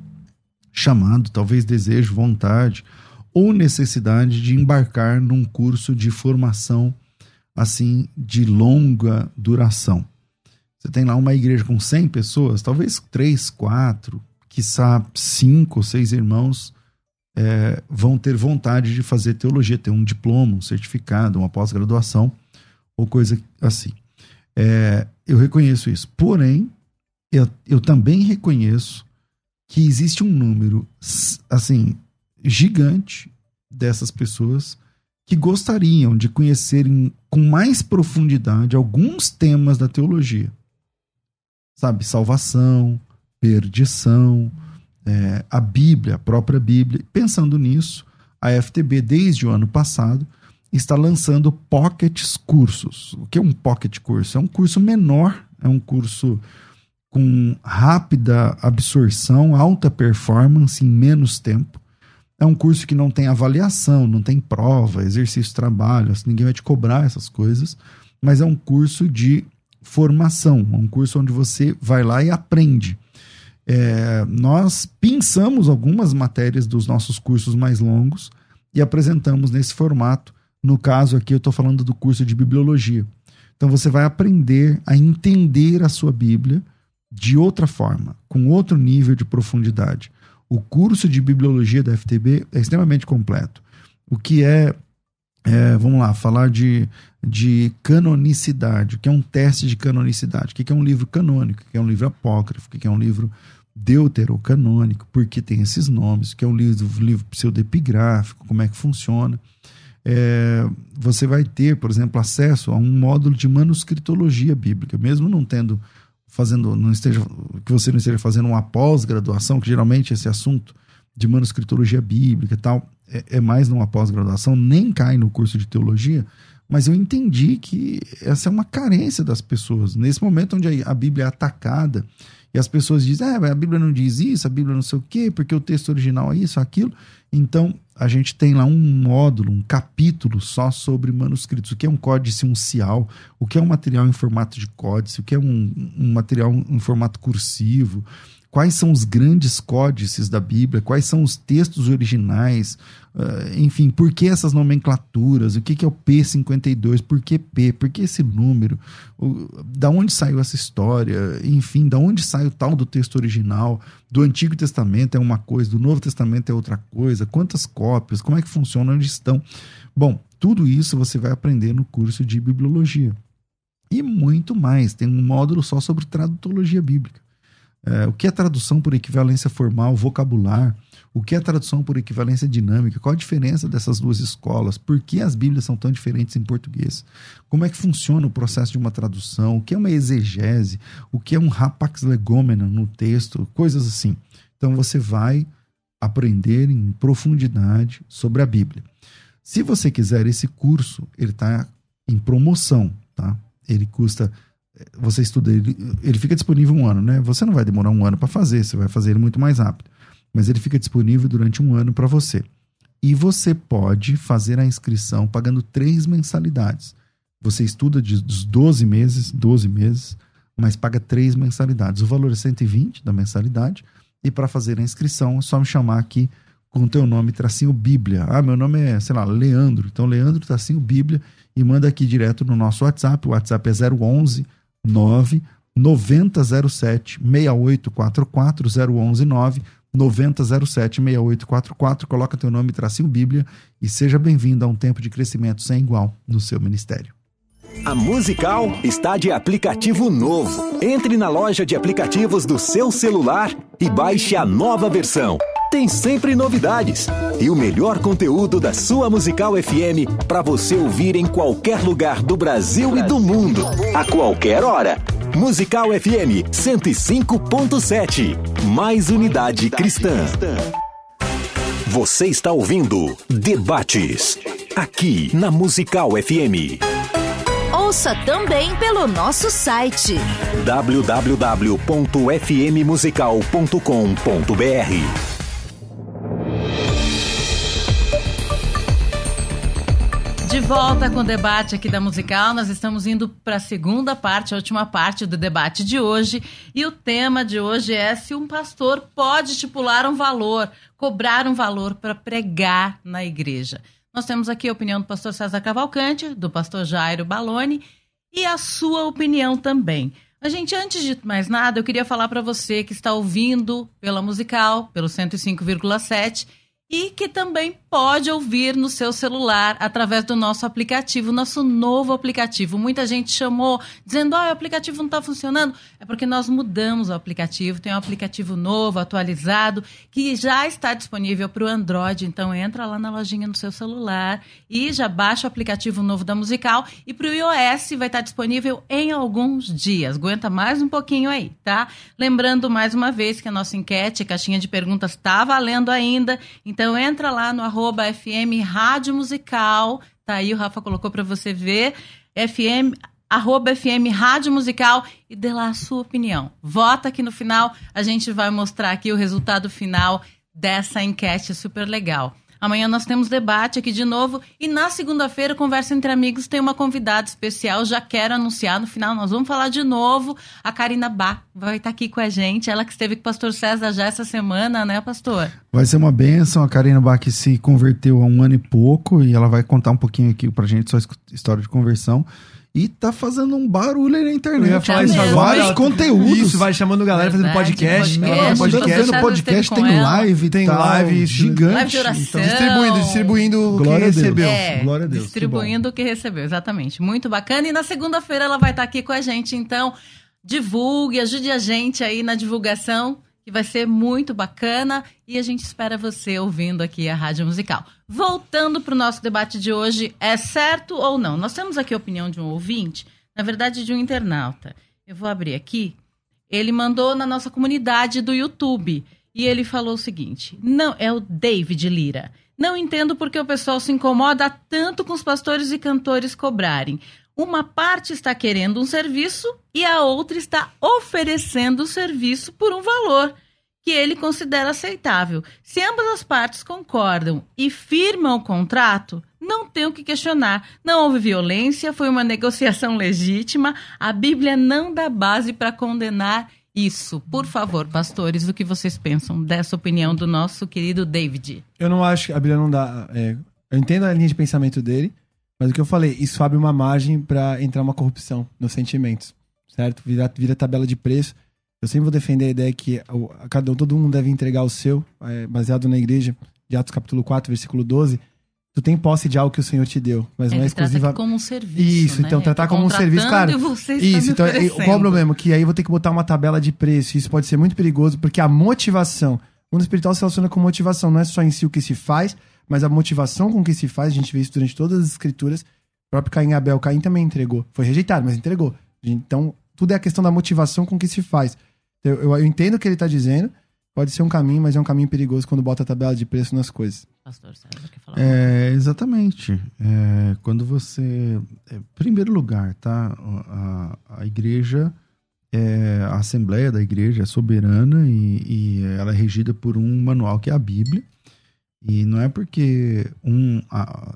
chamado, talvez desejo, vontade, ou necessidade de embarcar num curso de formação assim de longa duração. Você tem lá uma igreja com 100 pessoas, talvez 3, 4, quiçá 5 ou 6 irmãos é, vão ter vontade de fazer teologia, ter um diploma, um certificado, uma pós-graduação ou coisa assim. É, eu reconheço isso. Porém, eu, eu também reconheço que existe um número, assim, gigante dessas pessoas que gostariam de conhecerem com mais profundidade alguns temas da teologia. Sabe, salvação, perdição, é, a Bíblia, a própria Bíblia. Pensando nisso, a FTB, desde o ano passado, está lançando pockets cursos. O que é um pocket curso? É um curso menor, é um curso com rápida absorção, alta performance em menos tempo. É um curso que não tem avaliação, não tem prova, exercício, trabalho, assim, ninguém vai te cobrar essas coisas, mas é um curso de formação, é um curso onde você vai lá e aprende. É, nós pensamos algumas matérias dos nossos cursos mais longos e apresentamos nesse formato no caso aqui, eu estou falando do curso de bibliologia. Então você vai aprender a entender a sua Bíblia de outra forma, com outro nível de profundidade. O curso de bibliologia da FTB é extremamente completo. O que é, é vamos lá, falar de, de canonicidade, o que é um teste de canonicidade, o que é um livro canônico, o que é um livro apócrifo, o que é um livro deuterocanônico, por que tem esses nomes, o que é um livro, livro pseudepigráfico, como é que funciona? É, você vai ter, por exemplo, acesso a um módulo de manuscritologia bíblica, mesmo não tendo fazendo, não esteja, que você não esteja fazendo uma pós-graduação, que geralmente esse assunto de manuscritologia bíblica e tal é, é mais numa pós-graduação, nem cai no curso de teologia, mas eu entendi que essa é uma carência das pessoas. Nesse momento onde a Bíblia é atacada e as pessoas dizem, ah, a Bíblia não diz isso, a Bíblia não sei o quê, porque o texto original é isso, aquilo. Então, a gente tem lá um módulo, um capítulo só sobre manuscritos. O que é um códice uncial, o que é um material em formato de códice, o que é um, um material em formato cursivo, quais são os grandes códices da Bíblia, quais são os textos originais, uh, enfim, por que essas nomenclaturas, o que, que é o P52, por que P, por que esse número, o, da onde saiu essa história, enfim, da onde sai o tal do texto original, do Antigo Testamento é uma coisa, do Novo Testamento é outra coisa, quantas cópias, como é que funciona, onde estão. Bom, tudo isso você vai aprender no curso de bibliologia. E muito mais, tem um módulo só sobre tradutologia bíblica. É, o que é tradução por equivalência formal, vocabular? O que é tradução por equivalência dinâmica? Qual a diferença dessas duas escolas? Por que as Bíblias são tão diferentes em português? Como é que funciona o processo de uma tradução? O que é uma exegese? O que é um rapax legomena no texto? Coisas assim. Então você vai aprender em profundidade sobre a Bíblia. Se você quiser esse curso, ele está em promoção, tá? Ele custa você estuda ele, ele fica disponível um ano, né? Você não vai demorar um ano para fazer, você vai fazer ele muito mais rápido. Mas ele fica disponível durante um ano para você. E você pode fazer a inscrição pagando três mensalidades. Você estuda de, dos 12 meses, 12 meses, mas paga três mensalidades. O valor é 120 da mensalidade. E para fazer a inscrição, é só me chamar aqui com o teu nome, tracinho Bíblia. Ah, meu nome é, sei lá, Leandro. Então, Leandro, tracinho Bíblia. E manda aqui direto no nosso WhatsApp. O WhatsApp é 011 9 9007 6844 011 9 9007 6844. Coloca teu nome, tracinho Bíblia e seja bem-vindo a um tempo de crescimento sem igual no seu ministério. A Musical está de aplicativo novo. Entre na loja de aplicativos do seu celular e baixe a nova versão. Tem sempre novidades e o melhor conteúdo da sua Musical FM para você ouvir em qualquer lugar do Brasil e do mundo, a qualquer hora. Musical FM 105.7. Mais unidade cristã. Você está ouvindo Debates aqui na Musical FM. Ouça também pelo nosso site De volta com o debate aqui da musical. Nós estamos indo para a segunda parte, a última parte do debate de hoje. E o tema de hoje é se um pastor pode estipular um valor, cobrar um valor para pregar na igreja. Nós temos aqui a opinião do pastor César Cavalcante, do pastor Jairo Baloni e a sua opinião também. A gente, antes de mais nada, eu queria falar para você que está ouvindo pela musical, pelo 105,7 e que também pode ouvir no seu celular através do nosso aplicativo, nosso novo aplicativo. Muita gente chamou dizendo: "Ah, o aplicativo não está funcionando". É porque nós mudamos o aplicativo, tem um aplicativo novo, atualizado, que já está disponível para o Android. Então entra lá na lojinha no seu celular e já baixa o aplicativo novo da Musical e para o iOS vai estar disponível em alguns dias. Aguenta mais um pouquinho aí, tá? Lembrando mais uma vez que a nossa enquete, a caixinha de perguntas está valendo ainda. Então entra lá no arroba FM Rádio Musical. Tá aí, o Rafa colocou para você ver. FM, arroba FM Rádio Musical e dê lá a sua opinião. Vota aqui no final, a gente vai mostrar aqui o resultado final dessa enquete super legal. Amanhã nós temos debate aqui de novo. E na segunda-feira, Conversa Entre Amigos tem uma convidada especial. Já quero anunciar no final. Nós vamos falar de novo. A Karina Bá vai estar aqui com a gente. Ela que esteve com o pastor César já essa semana, né, pastor? Vai ser uma benção. A Karina Bach se converteu há um ano e pouco. E ela vai contar um pouquinho aqui pra gente sua história de conversão. E tá fazendo um barulho aí na internet. Eu ia falar isso Vários agora. Vários conteúdos. Isso, vai chamando galera fazendo Verdade, podcast. podcast. é, podcast. Fazendo podcast, tem live, Tem tal, live gigante. Live de oração. Então, Distribuindo, distribuindo o que Glória a Deus. recebeu. É, Glória a Deus, distribuindo o que recebeu, exatamente. Muito bacana. E na segunda-feira ela vai estar aqui com a gente, então divulgue, ajude a gente aí na divulgação, vai ser muito bacana. E a gente espera você ouvindo aqui a Rádio Musical. Voltando para o nosso debate de hoje, é certo ou não? Nós temos aqui a opinião de um ouvinte, na verdade de um internauta. Eu vou abrir aqui. Ele mandou na nossa comunidade do YouTube. E ele falou o seguinte: não, é o David Lira. Não entendo porque o pessoal se incomoda tanto com os pastores e cantores cobrarem. Uma parte está querendo um serviço e a outra está oferecendo o serviço por um valor que ele considera aceitável. Se ambas as partes concordam e firmam o contrato, não tem o que questionar. Não houve violência, foi uma negociação legítima. A Bíblia não dá base para condenar isso. Por favor, pastores, o que vocês pensam dessa opinião do nosso querido David? Eu não acho que a Bíblia não dá. é, eu entendo a linha de pensamento dele, mas o que eu falei, isso abre uma margem pra entrar uma corrupção nos sentimentos, certo? Vira, vira tabela de preço. Eu sempre vou defender a ideia que a cada um, todo mundo deve entregar o seu, é, baseado na igreja, de Atos capítulo 4, versículo 12. Tu tem posse de algo que o Senhor te deu, mas não é exclusiva. como um serviço. Isso, né? então tratar tô como um serviço, claro. Isso, então qual o problema? Que aí eu vou ter que botar uma tabela de preço. Isso pode ser muito perigoso, porque a motivação, o mundo espiritual se relaciona com motivação, não é só em si o que se faz, mas a motivação com que se faz, a gente vê isso durante todas as escrituras. O próprio Caim e Abel, Caim também entregou. Foi rejeitado, mas entregou. Então, tudo é a questão da motivação com que se faz. Eu, eu- eu entendo o que ele está dizendo, pode ser um caminho, mas é um caminho perigoso quando bota a tabela de preço nas coisas. Pastor César, quer falar? É, exatamente. É, quando você. É, primeiro lugar, tá? A, a igreja, é, a Assembleia da Igreja é soberana e, e ela é regida por um manual que é a Bíblia. E não é porque um,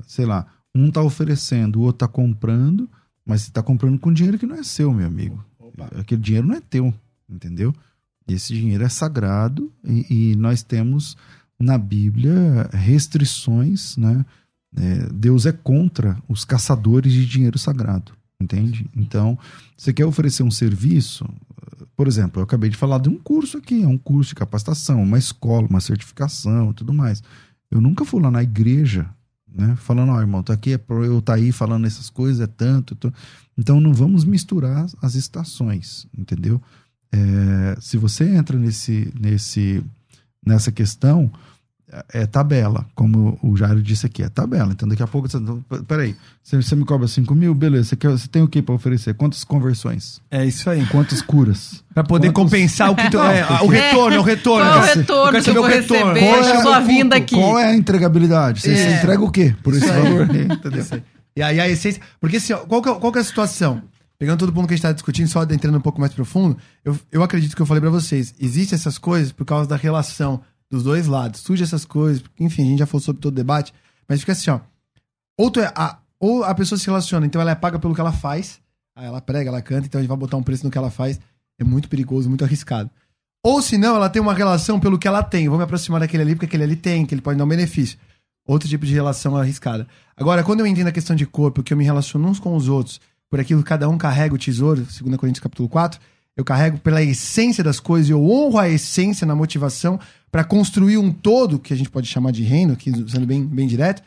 sei lá, um tá oferecendo, o outro tá comprando, mas você tá comprando com dinheiro que não é seu, meu amigo. Aquele dinheiro não é teu, entendeu? Esse dinheiro é sagrado e, e nós temos na Bíblia restrições, né? É, Deus é contra os caçadores de dinheiro sagrado, entende? Então, você quer oferecer um serviço, por exemplo, eu acabei de falar de um curso aqui, é um curso de capacitação, uma escola, uma certificação e tudo mais. Eu nunca fui lá na igreja, né? Falando, ó, irmão, tá aqui, é pra eu estar aí falando essas coisas, é tanto. tô-". Então, não vamos misturar as estações, entendeu? É, se você entra nesse, nesse, nessa questão, é tabela, como o Jairo disse aqui, é tabela. Então, daqui a pouco, você, então, peraí, você, você me cobra 5 mil? Beleza, você, quer, você tem o que para oferecer? Quantas conversões? É isso aí. Quantas curas? Pra poder Quantos- compensar o que tu, Não, é, o retorno, o retorno. Qual é o retorno quero que eu o retorno. receber? Qual é a sua vinda aqui. Qual é a entregabilidade? Você, você É. entrega o quê por esse valor? Entendeu? E aí a essência. Porque assim, ó, qual, que é, qual que é a situação? Pegando todo mundo que a gente tá discutindo, só entrando um pouco mais profundo, eu, eu acredito que eu falei pra vocês. Existem essas coisas por causa da relação dos dois lados. Surge essas coisas, enfim, a gente já falou sobre todo o debate, mas fica assim, ó. Ou, é a- ou a pessoa se relaciona, então ela é paga pelo que ela faz, ela prega, ela canta, então a gente vai botar um preço no que ela faz, é muito perigoso, muito arriscado. Ou se não, ela tem uma relação pelo que ela tem. Vou me aproximar daquele ali porque aquele ali tem, que ele pode dar um benefício. Outro tipo de relação arriscada. Agora, quando eu entendo a questão de corpo, que eu me relaciono uns com os outros, por aquilo que cada um carrega o tesouro, 2 Coríntios capítulo 4, eu carrego pela essência das coisas, eu honro a essência na motivação para construir um todo, que a gente pode chamar de reino, aqui sendo bem, bem direto,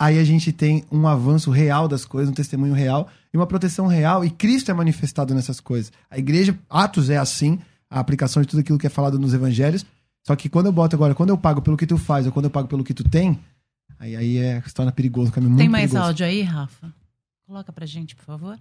aí a gente tem um avanço real das coisas, um testemunho real e uma proteção real, e Cristo é manifestado nessas coisas. A igreja, Atos é assim, a aplicação de tudo aquilo que é falado nos evangelhos, só que quando eu boto agora, quando eu pago pelo que tu faz ou quando eu pago pelo que tu tem, aí, aí é, se torna perigoso, caminho muito Tem mais perigoso. áudio aí, Rafa? Coloca pra gente, por favor.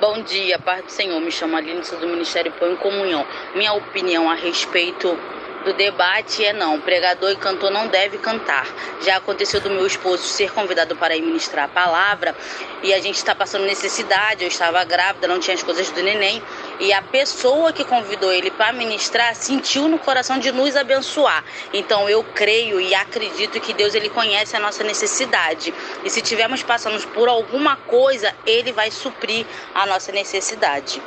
Bom dia, paz do Senhor. Me chamo Aline, sou do Ministério Pão em Comunhão. Minha opinião a respeito do debate é não. Pregador e cantor não deve cantar. Já aconteceu do meu esposo ser convidado para ir ministrar a palavra e a gente está passando necessidade. Eu estava grávida, não tinha as coisas do neném e a pessoa que convidou ele para ministrar sentiu no coração de nos abençoar. Então eu creio e acredito que Deus ele conhece a nossa necessidade e se tivermos passando por alguma coisa, ele vai suprir a nossa necessidade.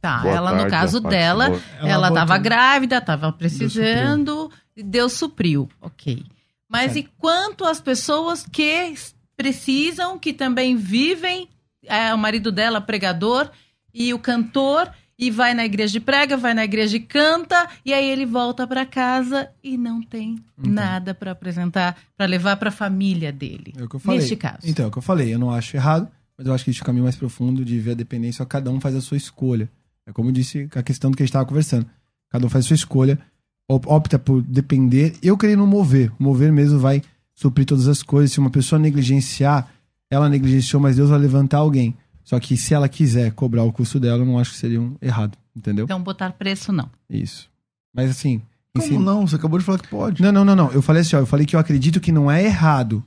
Tá, Boa ela no tarde, caso paz do dela, ela, estava grávida, estava precisando, e Deus supriu, ok. Mas Certo. e quanto às pessoas que precisam, que também vivem, é, o marido dela pregador e o cantor, e vai na igreja e prega, vai na igreja e canta, e aí ele volta para casa e não tem nada para apresentar, para levar para a família dele. É o que eu falei. Neste caso. Então, é o que eu falei. Eu não acho errado, mas eu acho que existe um caminho mais profundo de ver a dependência. Só cada um faz a sua escolha. É como eu disse a questão do que a gente estava conversando. Cada um faz a sua escolha, op- opta por depender. Eu creio no mover. O mover mesmo vai suprir todas as coisas. Se uma pessoa negligenciar, ela negligenciou, mas Deus vai levantar alguém. Só que se ela quiser cobrar o custo dela, eu não acho que seria um errado. Entendeu? Então botar preço não. Isso. Mas assim. Como ensina- não? Você acabou de falar que pode. não, não, não, não. Eu falei assim, ó. Eu falei que eu acredito que não é errado.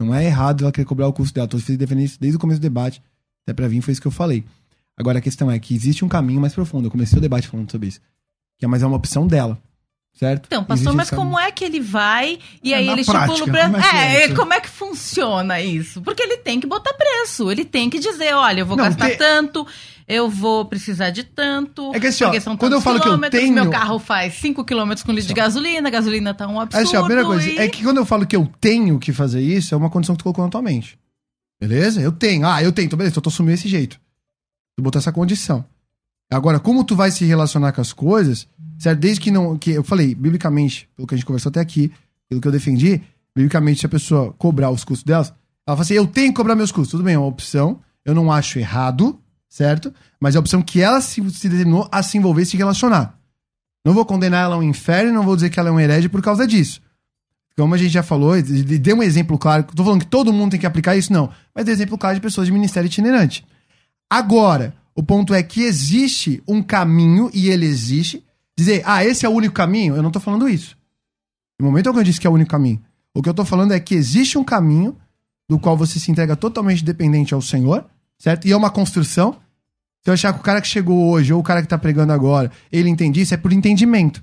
Não é errado ela querer cobrar o custo dela. Tô defendendo isso desde o começo do debate. Até pra vir foi isso que eu falei. Agora a questão é que existe um caminho mais profundo. Eu comecei o debate falando sobre isso. Que é mais é uma opção dela. Certo? Então, pastor, Existe mas esse como é que ele vai e É, aí ele prática, estipula o preço? como é é É, como é que funciona isso? Porque ele tem que botar preço, ele tem que dizer, olha, eu vou Não, gastar tanto, eu vou precisar de tanto. É que assim, ó, quando eu falo que eu tenho- meu carro faz 5 quilômetros com litro de gasolina, a gasolina tá um absurdo. Assim, ó, a primeira coisa, e- é que quando eu falo que eu tenho que fazer isso, é uma condição que tu colocou na tua mente. Beleza? Eu tenho. Ah, eu tenho. Então, beleza, então eu tô assumindo esse jeito. Tu botou essa condição. Agora, como tu vai se relacionar com as coisas, certo? Desde que não. que Eu falei, biblicamente, pelo que a gente conversou até aqui, pelo que eu defendi, biblicamente, se a pessoa cobrar os custos delas, ela fala assim: eu tenho que cobrar meus custos. Tudo bem, é uma opção. Eu não acho errado, certo? Mas é a opção que ela se, se determinou a se envolver e se relacionar. Não vou condenar ela ao inferno, não vou dizer que ela é um herege por causa disso. Como a gente já falou, dei um exemplo claro. Tô falando que todo mundo tem que aplicar isso, não. Mas dei exemplo claro de pessoas de ministério itinerante. Agora, o ponto é que existe um caminho, e ele existe. Dizer, ah, esse é o único caminho, eu não tô falando isso. No momento algum eu disse que é o único caminho. O que eu tô falando é que existe um caminho do qual você se entrega totalmente dependente ao Senhor, certo? E é uma construção. Se eu achar que o cara que chegou hoje, ou o cara que tá pregando agora, ele entende isso, é por entendimento.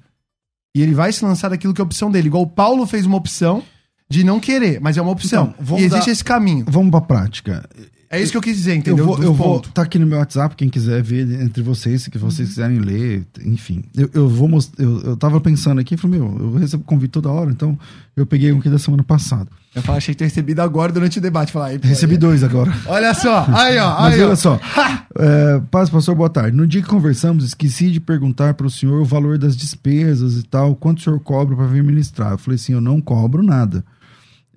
E ele vai se lançar daquilo que é a opção dele. Igual o Paulo fez uma opção de não querer, mas é uma opção. Então, e existe dar- esse caminho. Vamos pra prática. É isso que eu quis dizer, entendeu? Eu vou, eu vou tá aqui no meu WhatsApp, quem quiser ver entre vocês, se que vocês Uhum. quiserem ler, enfim. Eu, eu vou mostrar. Eu, eu tava pensando aqui, falei, meu, eu recebo convite toda hora, então eu peguei um aqui da semana passada. Eu falei, achei que ter recebido agora durante o debate. Pô, Recebi aí- dois agora. Olha só, aí ó, Mas aí ó. olha só. É, paz, pastor, boa tarde. No dia que conversamos, esqueci de perguntar para o senhor o valor das despesas e tal, quanto o senhor cobra para vir ministrar. Eu falei assim, eu não cobro nada.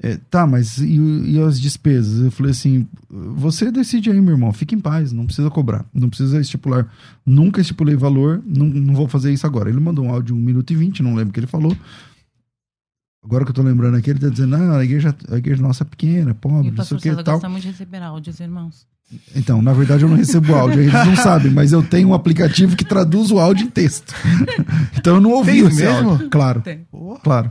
É, tá, mas e, e as despesas? Eu falei assim, você decide aí, meu irmão, fique em paz, não precisa cobrar, não precisa estipular. Nunca estipulei valor, não, não vou fazer isso agora. Ele mandou um áudio de 1 minuto e 20, não lembro o que ele falou. Agora que eu tô lembrando aqui, ele tá dizendo, ah, a igreja, a igreja nossa é pequena, é pobre, o não sei o que e tal. gosta muito de receber áudios, irmãos. Então, na verdade, eu não recebo áudio. Eles não sabem, mas eu tenho um aplicativo que traduz o áudio em texto. então eu não ouvi Tem esse mesmo? áudio. Claro, Tem. claro.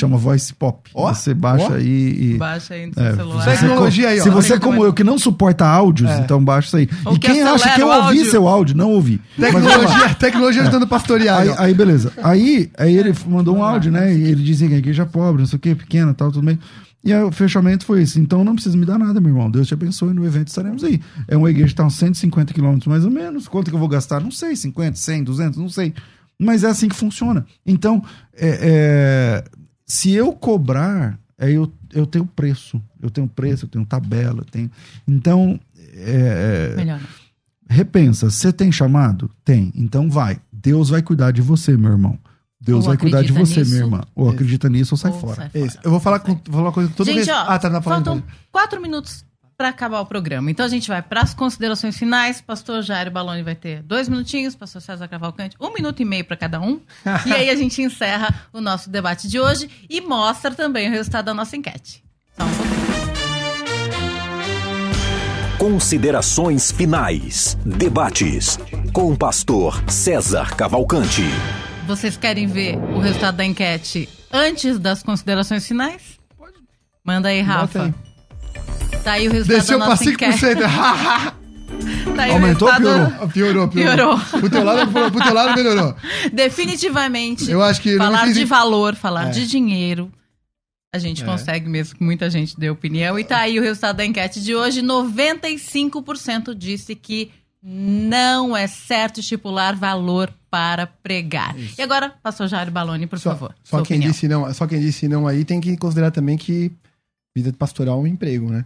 Chama Voice Pop. Ó, você baixa ó. aí e. Baixa aí no seu É, celular. se você, Tecnologia aí, ó. se você, como eu, que não suporta áudios, É. então baixa isso aí. Ou e que quem acha que eu ouvi áudio. seu áudio, não ouvi. Tecnologia, tecnologia ajudando o pastorear. Aí, aí, beleza. Aí, aí ele mandou um áudio, né? E ele dizia que a igreja é pobre, não sei o que, pequena tal, tudo bem. E aí, o fechamento foi esse. Então não precisa me dar nada, meu irmão. Deus te abençoe. No evento estaremos aí. É uma igreja que está uns 150 quilômetros mais ou menos. Quanto que eu vou gastar? Não sei. 50, 100, 200, não sei. Mas é assim que funciona. Então, é, é, se eu cobrar, é, eu, eu tenho preço. Eu tenho preço, eu tenho tabela. Eu tenho... Então, é, Melhor. repensa. Você tem chamado? Tem. Então vai. Deus vai cuidar de você, meu irmão. Deus Ou vai cuidar de você, nisso, minha irmã. Ou Isso. acredita nisso ou sai Ou fora. sai fora. Isso. Eu vou falar, com, vou falar uma coisa com todo Gente, respeito. ó, Ah, tá, tá falando. faltam quatro minutos para acabar o programa. Então a gente vai para as considerações finais. Pastor Jairo Baloni vai ter dois minutinhos, pastor César Cavalcante, um minuto e meio para cada um. e aí a gente encerra o nosso debate de hoje e mostra também o resultado da nossa enquete. Só um pouquinho. Considerações finais. Debates. Com o pastor César Cavalcante. Vocês querem ver o resultado da enquete antes das considerações finais? Manda aí, Rafa. aí. Tá aí o resultado Desceu da pra nossa enquete. 5%. Tá Aumentou ou piorou, piorou, piorou. Piorou. Pro teu lado, pro teu lado melhorou. Definitivamente. Eu acho que falar de valor, falar É. de dinheiro. A gente É. consegue mesmo que muita gente dê opinião. E tá aí o resultado da enquete de hoje. 95% disse que não é certo estipular valor para pregar. E agora, pastor Jairo Baloni, por Só, favor. só quem opinião. disse não, só quem disse não aí tem que considerar também que vida pastoral é um emprego, né?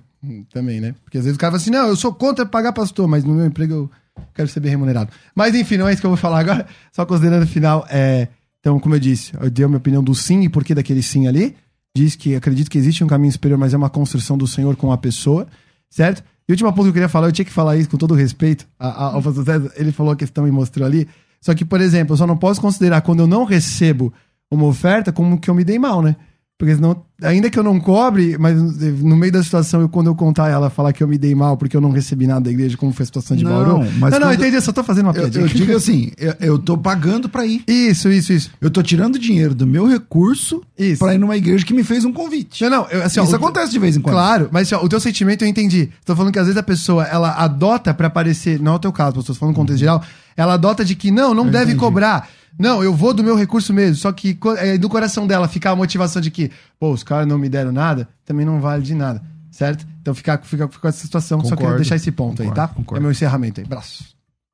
Também, né? Porque às vezes o cara fala assim: "Não, eu sou contra pagar pastor, mas no meu emprego eu quero ser bem remunerado". Mas enfim, não é isso que eu vou falar agora. Só considerando o final, é, então, como eu disse, eu dei a minha opinião do sim e por que daquele sim ali. Diz que acredito que existe um caminho superior, mas é uma construção do Senhor com a pessoa, certo? E última ponto que eu queria falar, eu tinha que falar isso com todo respeito ao pastor César, ele falou a questão e mostrou ali. Só que, por exemplo, eu só não posso considerar quando eu não recebo uma oferta como que eu me dei mal, né? Porque senão, ainda que eu não cobre, mas no meio da situação, eu, quando eu contar ela falar que eu me dei mal porque eu não recebi nada da igreja, como foi a situação de Não, Bauru. mas não, não, quando- entendi, eu só tô fazendo uma Eu, piadinha. eu digo assim, eu, eu tô pagando pra ir. Isso, isso, isso. Eu tô tirando dinheiro do meu recurso Isso. pra ir numa igreja que me fez um convite. Não, não, eu, assim, ó, Isso o- acontece de vez em quando. Claro, mas assim, ó, o teu sentimento eu entendi. Tô falando que às vezes a pessoa, ela adota pra parecer, não é o teu caso, estou falando no contexto geral, ela adota de que não, não Eu deve entendi. cobrar. Não, eu vou do meu recurso mesmo. Só que co- é, no coração dela ficar a motivação de que, pô, os caras não me deram nada, também não vale de nada, certo? Então fica, fica, fica com essa situação, só queria Concordo. deixar esse ponto aí, Concordo, tá? concordo. É meu encerramento aí. Braço.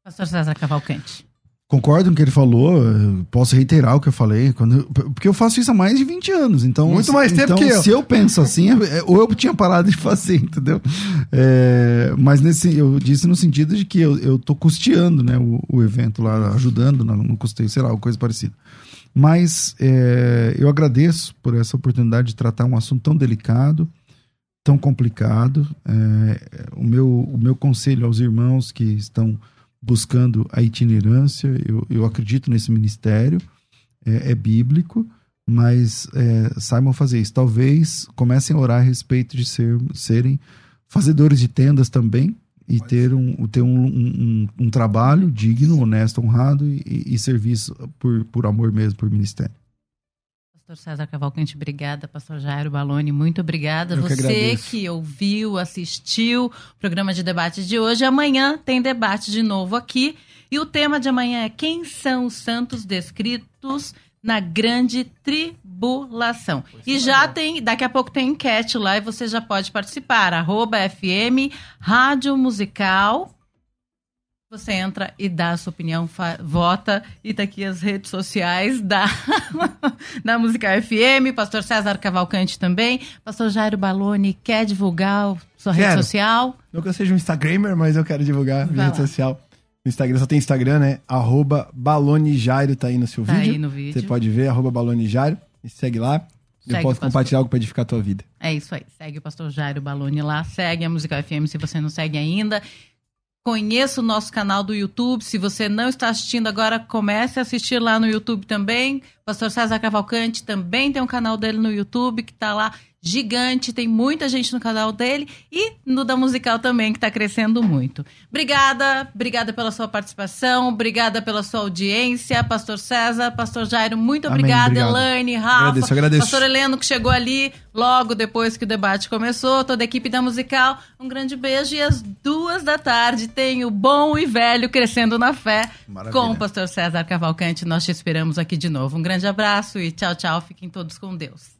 Pastor César Cavalcante. Concordo com o que ele falou, posso reiterar o que eu falei, quando porque eu faço isso há mais de 20 anos, então... Muito mais tempo então, que eu. se eu penso assim, é- é- ou eu tinha parado de fazer, entendeu? É, mas nesse, eu disse no sentido de que eu, eu tô custeando, né, o, o evento lá, ajudando no, no custeio, sei lá, coisa parecida. Mas é, eu agradeço por essa oportunidade de tratar um assunto tão delicado, tão complicado. É, o, meu, o meu conselho aos irmãos que estão buscando a itinerância, eu, eu acredito nesse ministério, é, é bíblico, mas é, saibam fazer isso. Talvez comecem a orar a respeito de ser, serem fazedores de tendas também e ter um, ter um, um, um- trabalho digno, honesto, honrado e, e, e serviço por, por amor mesmo, por ministério. Pastor César Cavalcante, obrigada. Pastor Jairo Baloni, muito obrigada. Eu que Você agradeço. que ouviu, assistiu o programa de debate de hoje. Amanhã tem debate de novo aqui. E o tema de amanhã é quem são os santos descritos na grande tribulação. E já tem, daqui a pouco tem enquete lá e você já pode participar. Arroba FM Rádio Musical. Você entra e dá a sua opinião, vota. E tá aqui as redes sociais da, da Musical FM. Pastor César Cavalcante também. Pastor Jairo Baloni quer divulgar sua rede Quero. social? Não que eu seja um Instagramer, mas eu quero divulgar Vai minha rede lá. social. No Instagram, só tem Instagram, né? Arroba Balonijairo tá aí no seu Tá vídeo. aí no vídeo. Você pode ver, arroba Balonijairo. Me segue lá. Segue eu posso compartilhar algo pra edificar a tua vida. É isso aí. Segue o pastor Jairo Baloni lá. Segue a Musical FM se você não segue ainda. Conheça o nosso canal do YouTube. Se você não está assistindo agora, comece a assistir lá no YouTube também. Pastor César Cavalcante também tem um canal dele no YouTube que está lá gigante. Tem muita gente no canal dele e no da Musical também, que está crescendo muito. Obrigada, obrigada pela sua participação, obrigada pela sua audiência. Pastor César, Pastor Jairo, muito Amém, obrigada. obrigado. Elaine, Rafa, Agradeço, agradeço. Pastor Heleno que chegou ali logo depois que o debate começou, toda a equipe da Musical, um grande beijo e às duas da tarde tem o Bom e Velho Crescendo na Fé Maravilha. com o Pastor César Cavalcante. Nós te esperamos aqui de novo. Um grande abraço e tchau, tchau. Fiquem todos com Deus.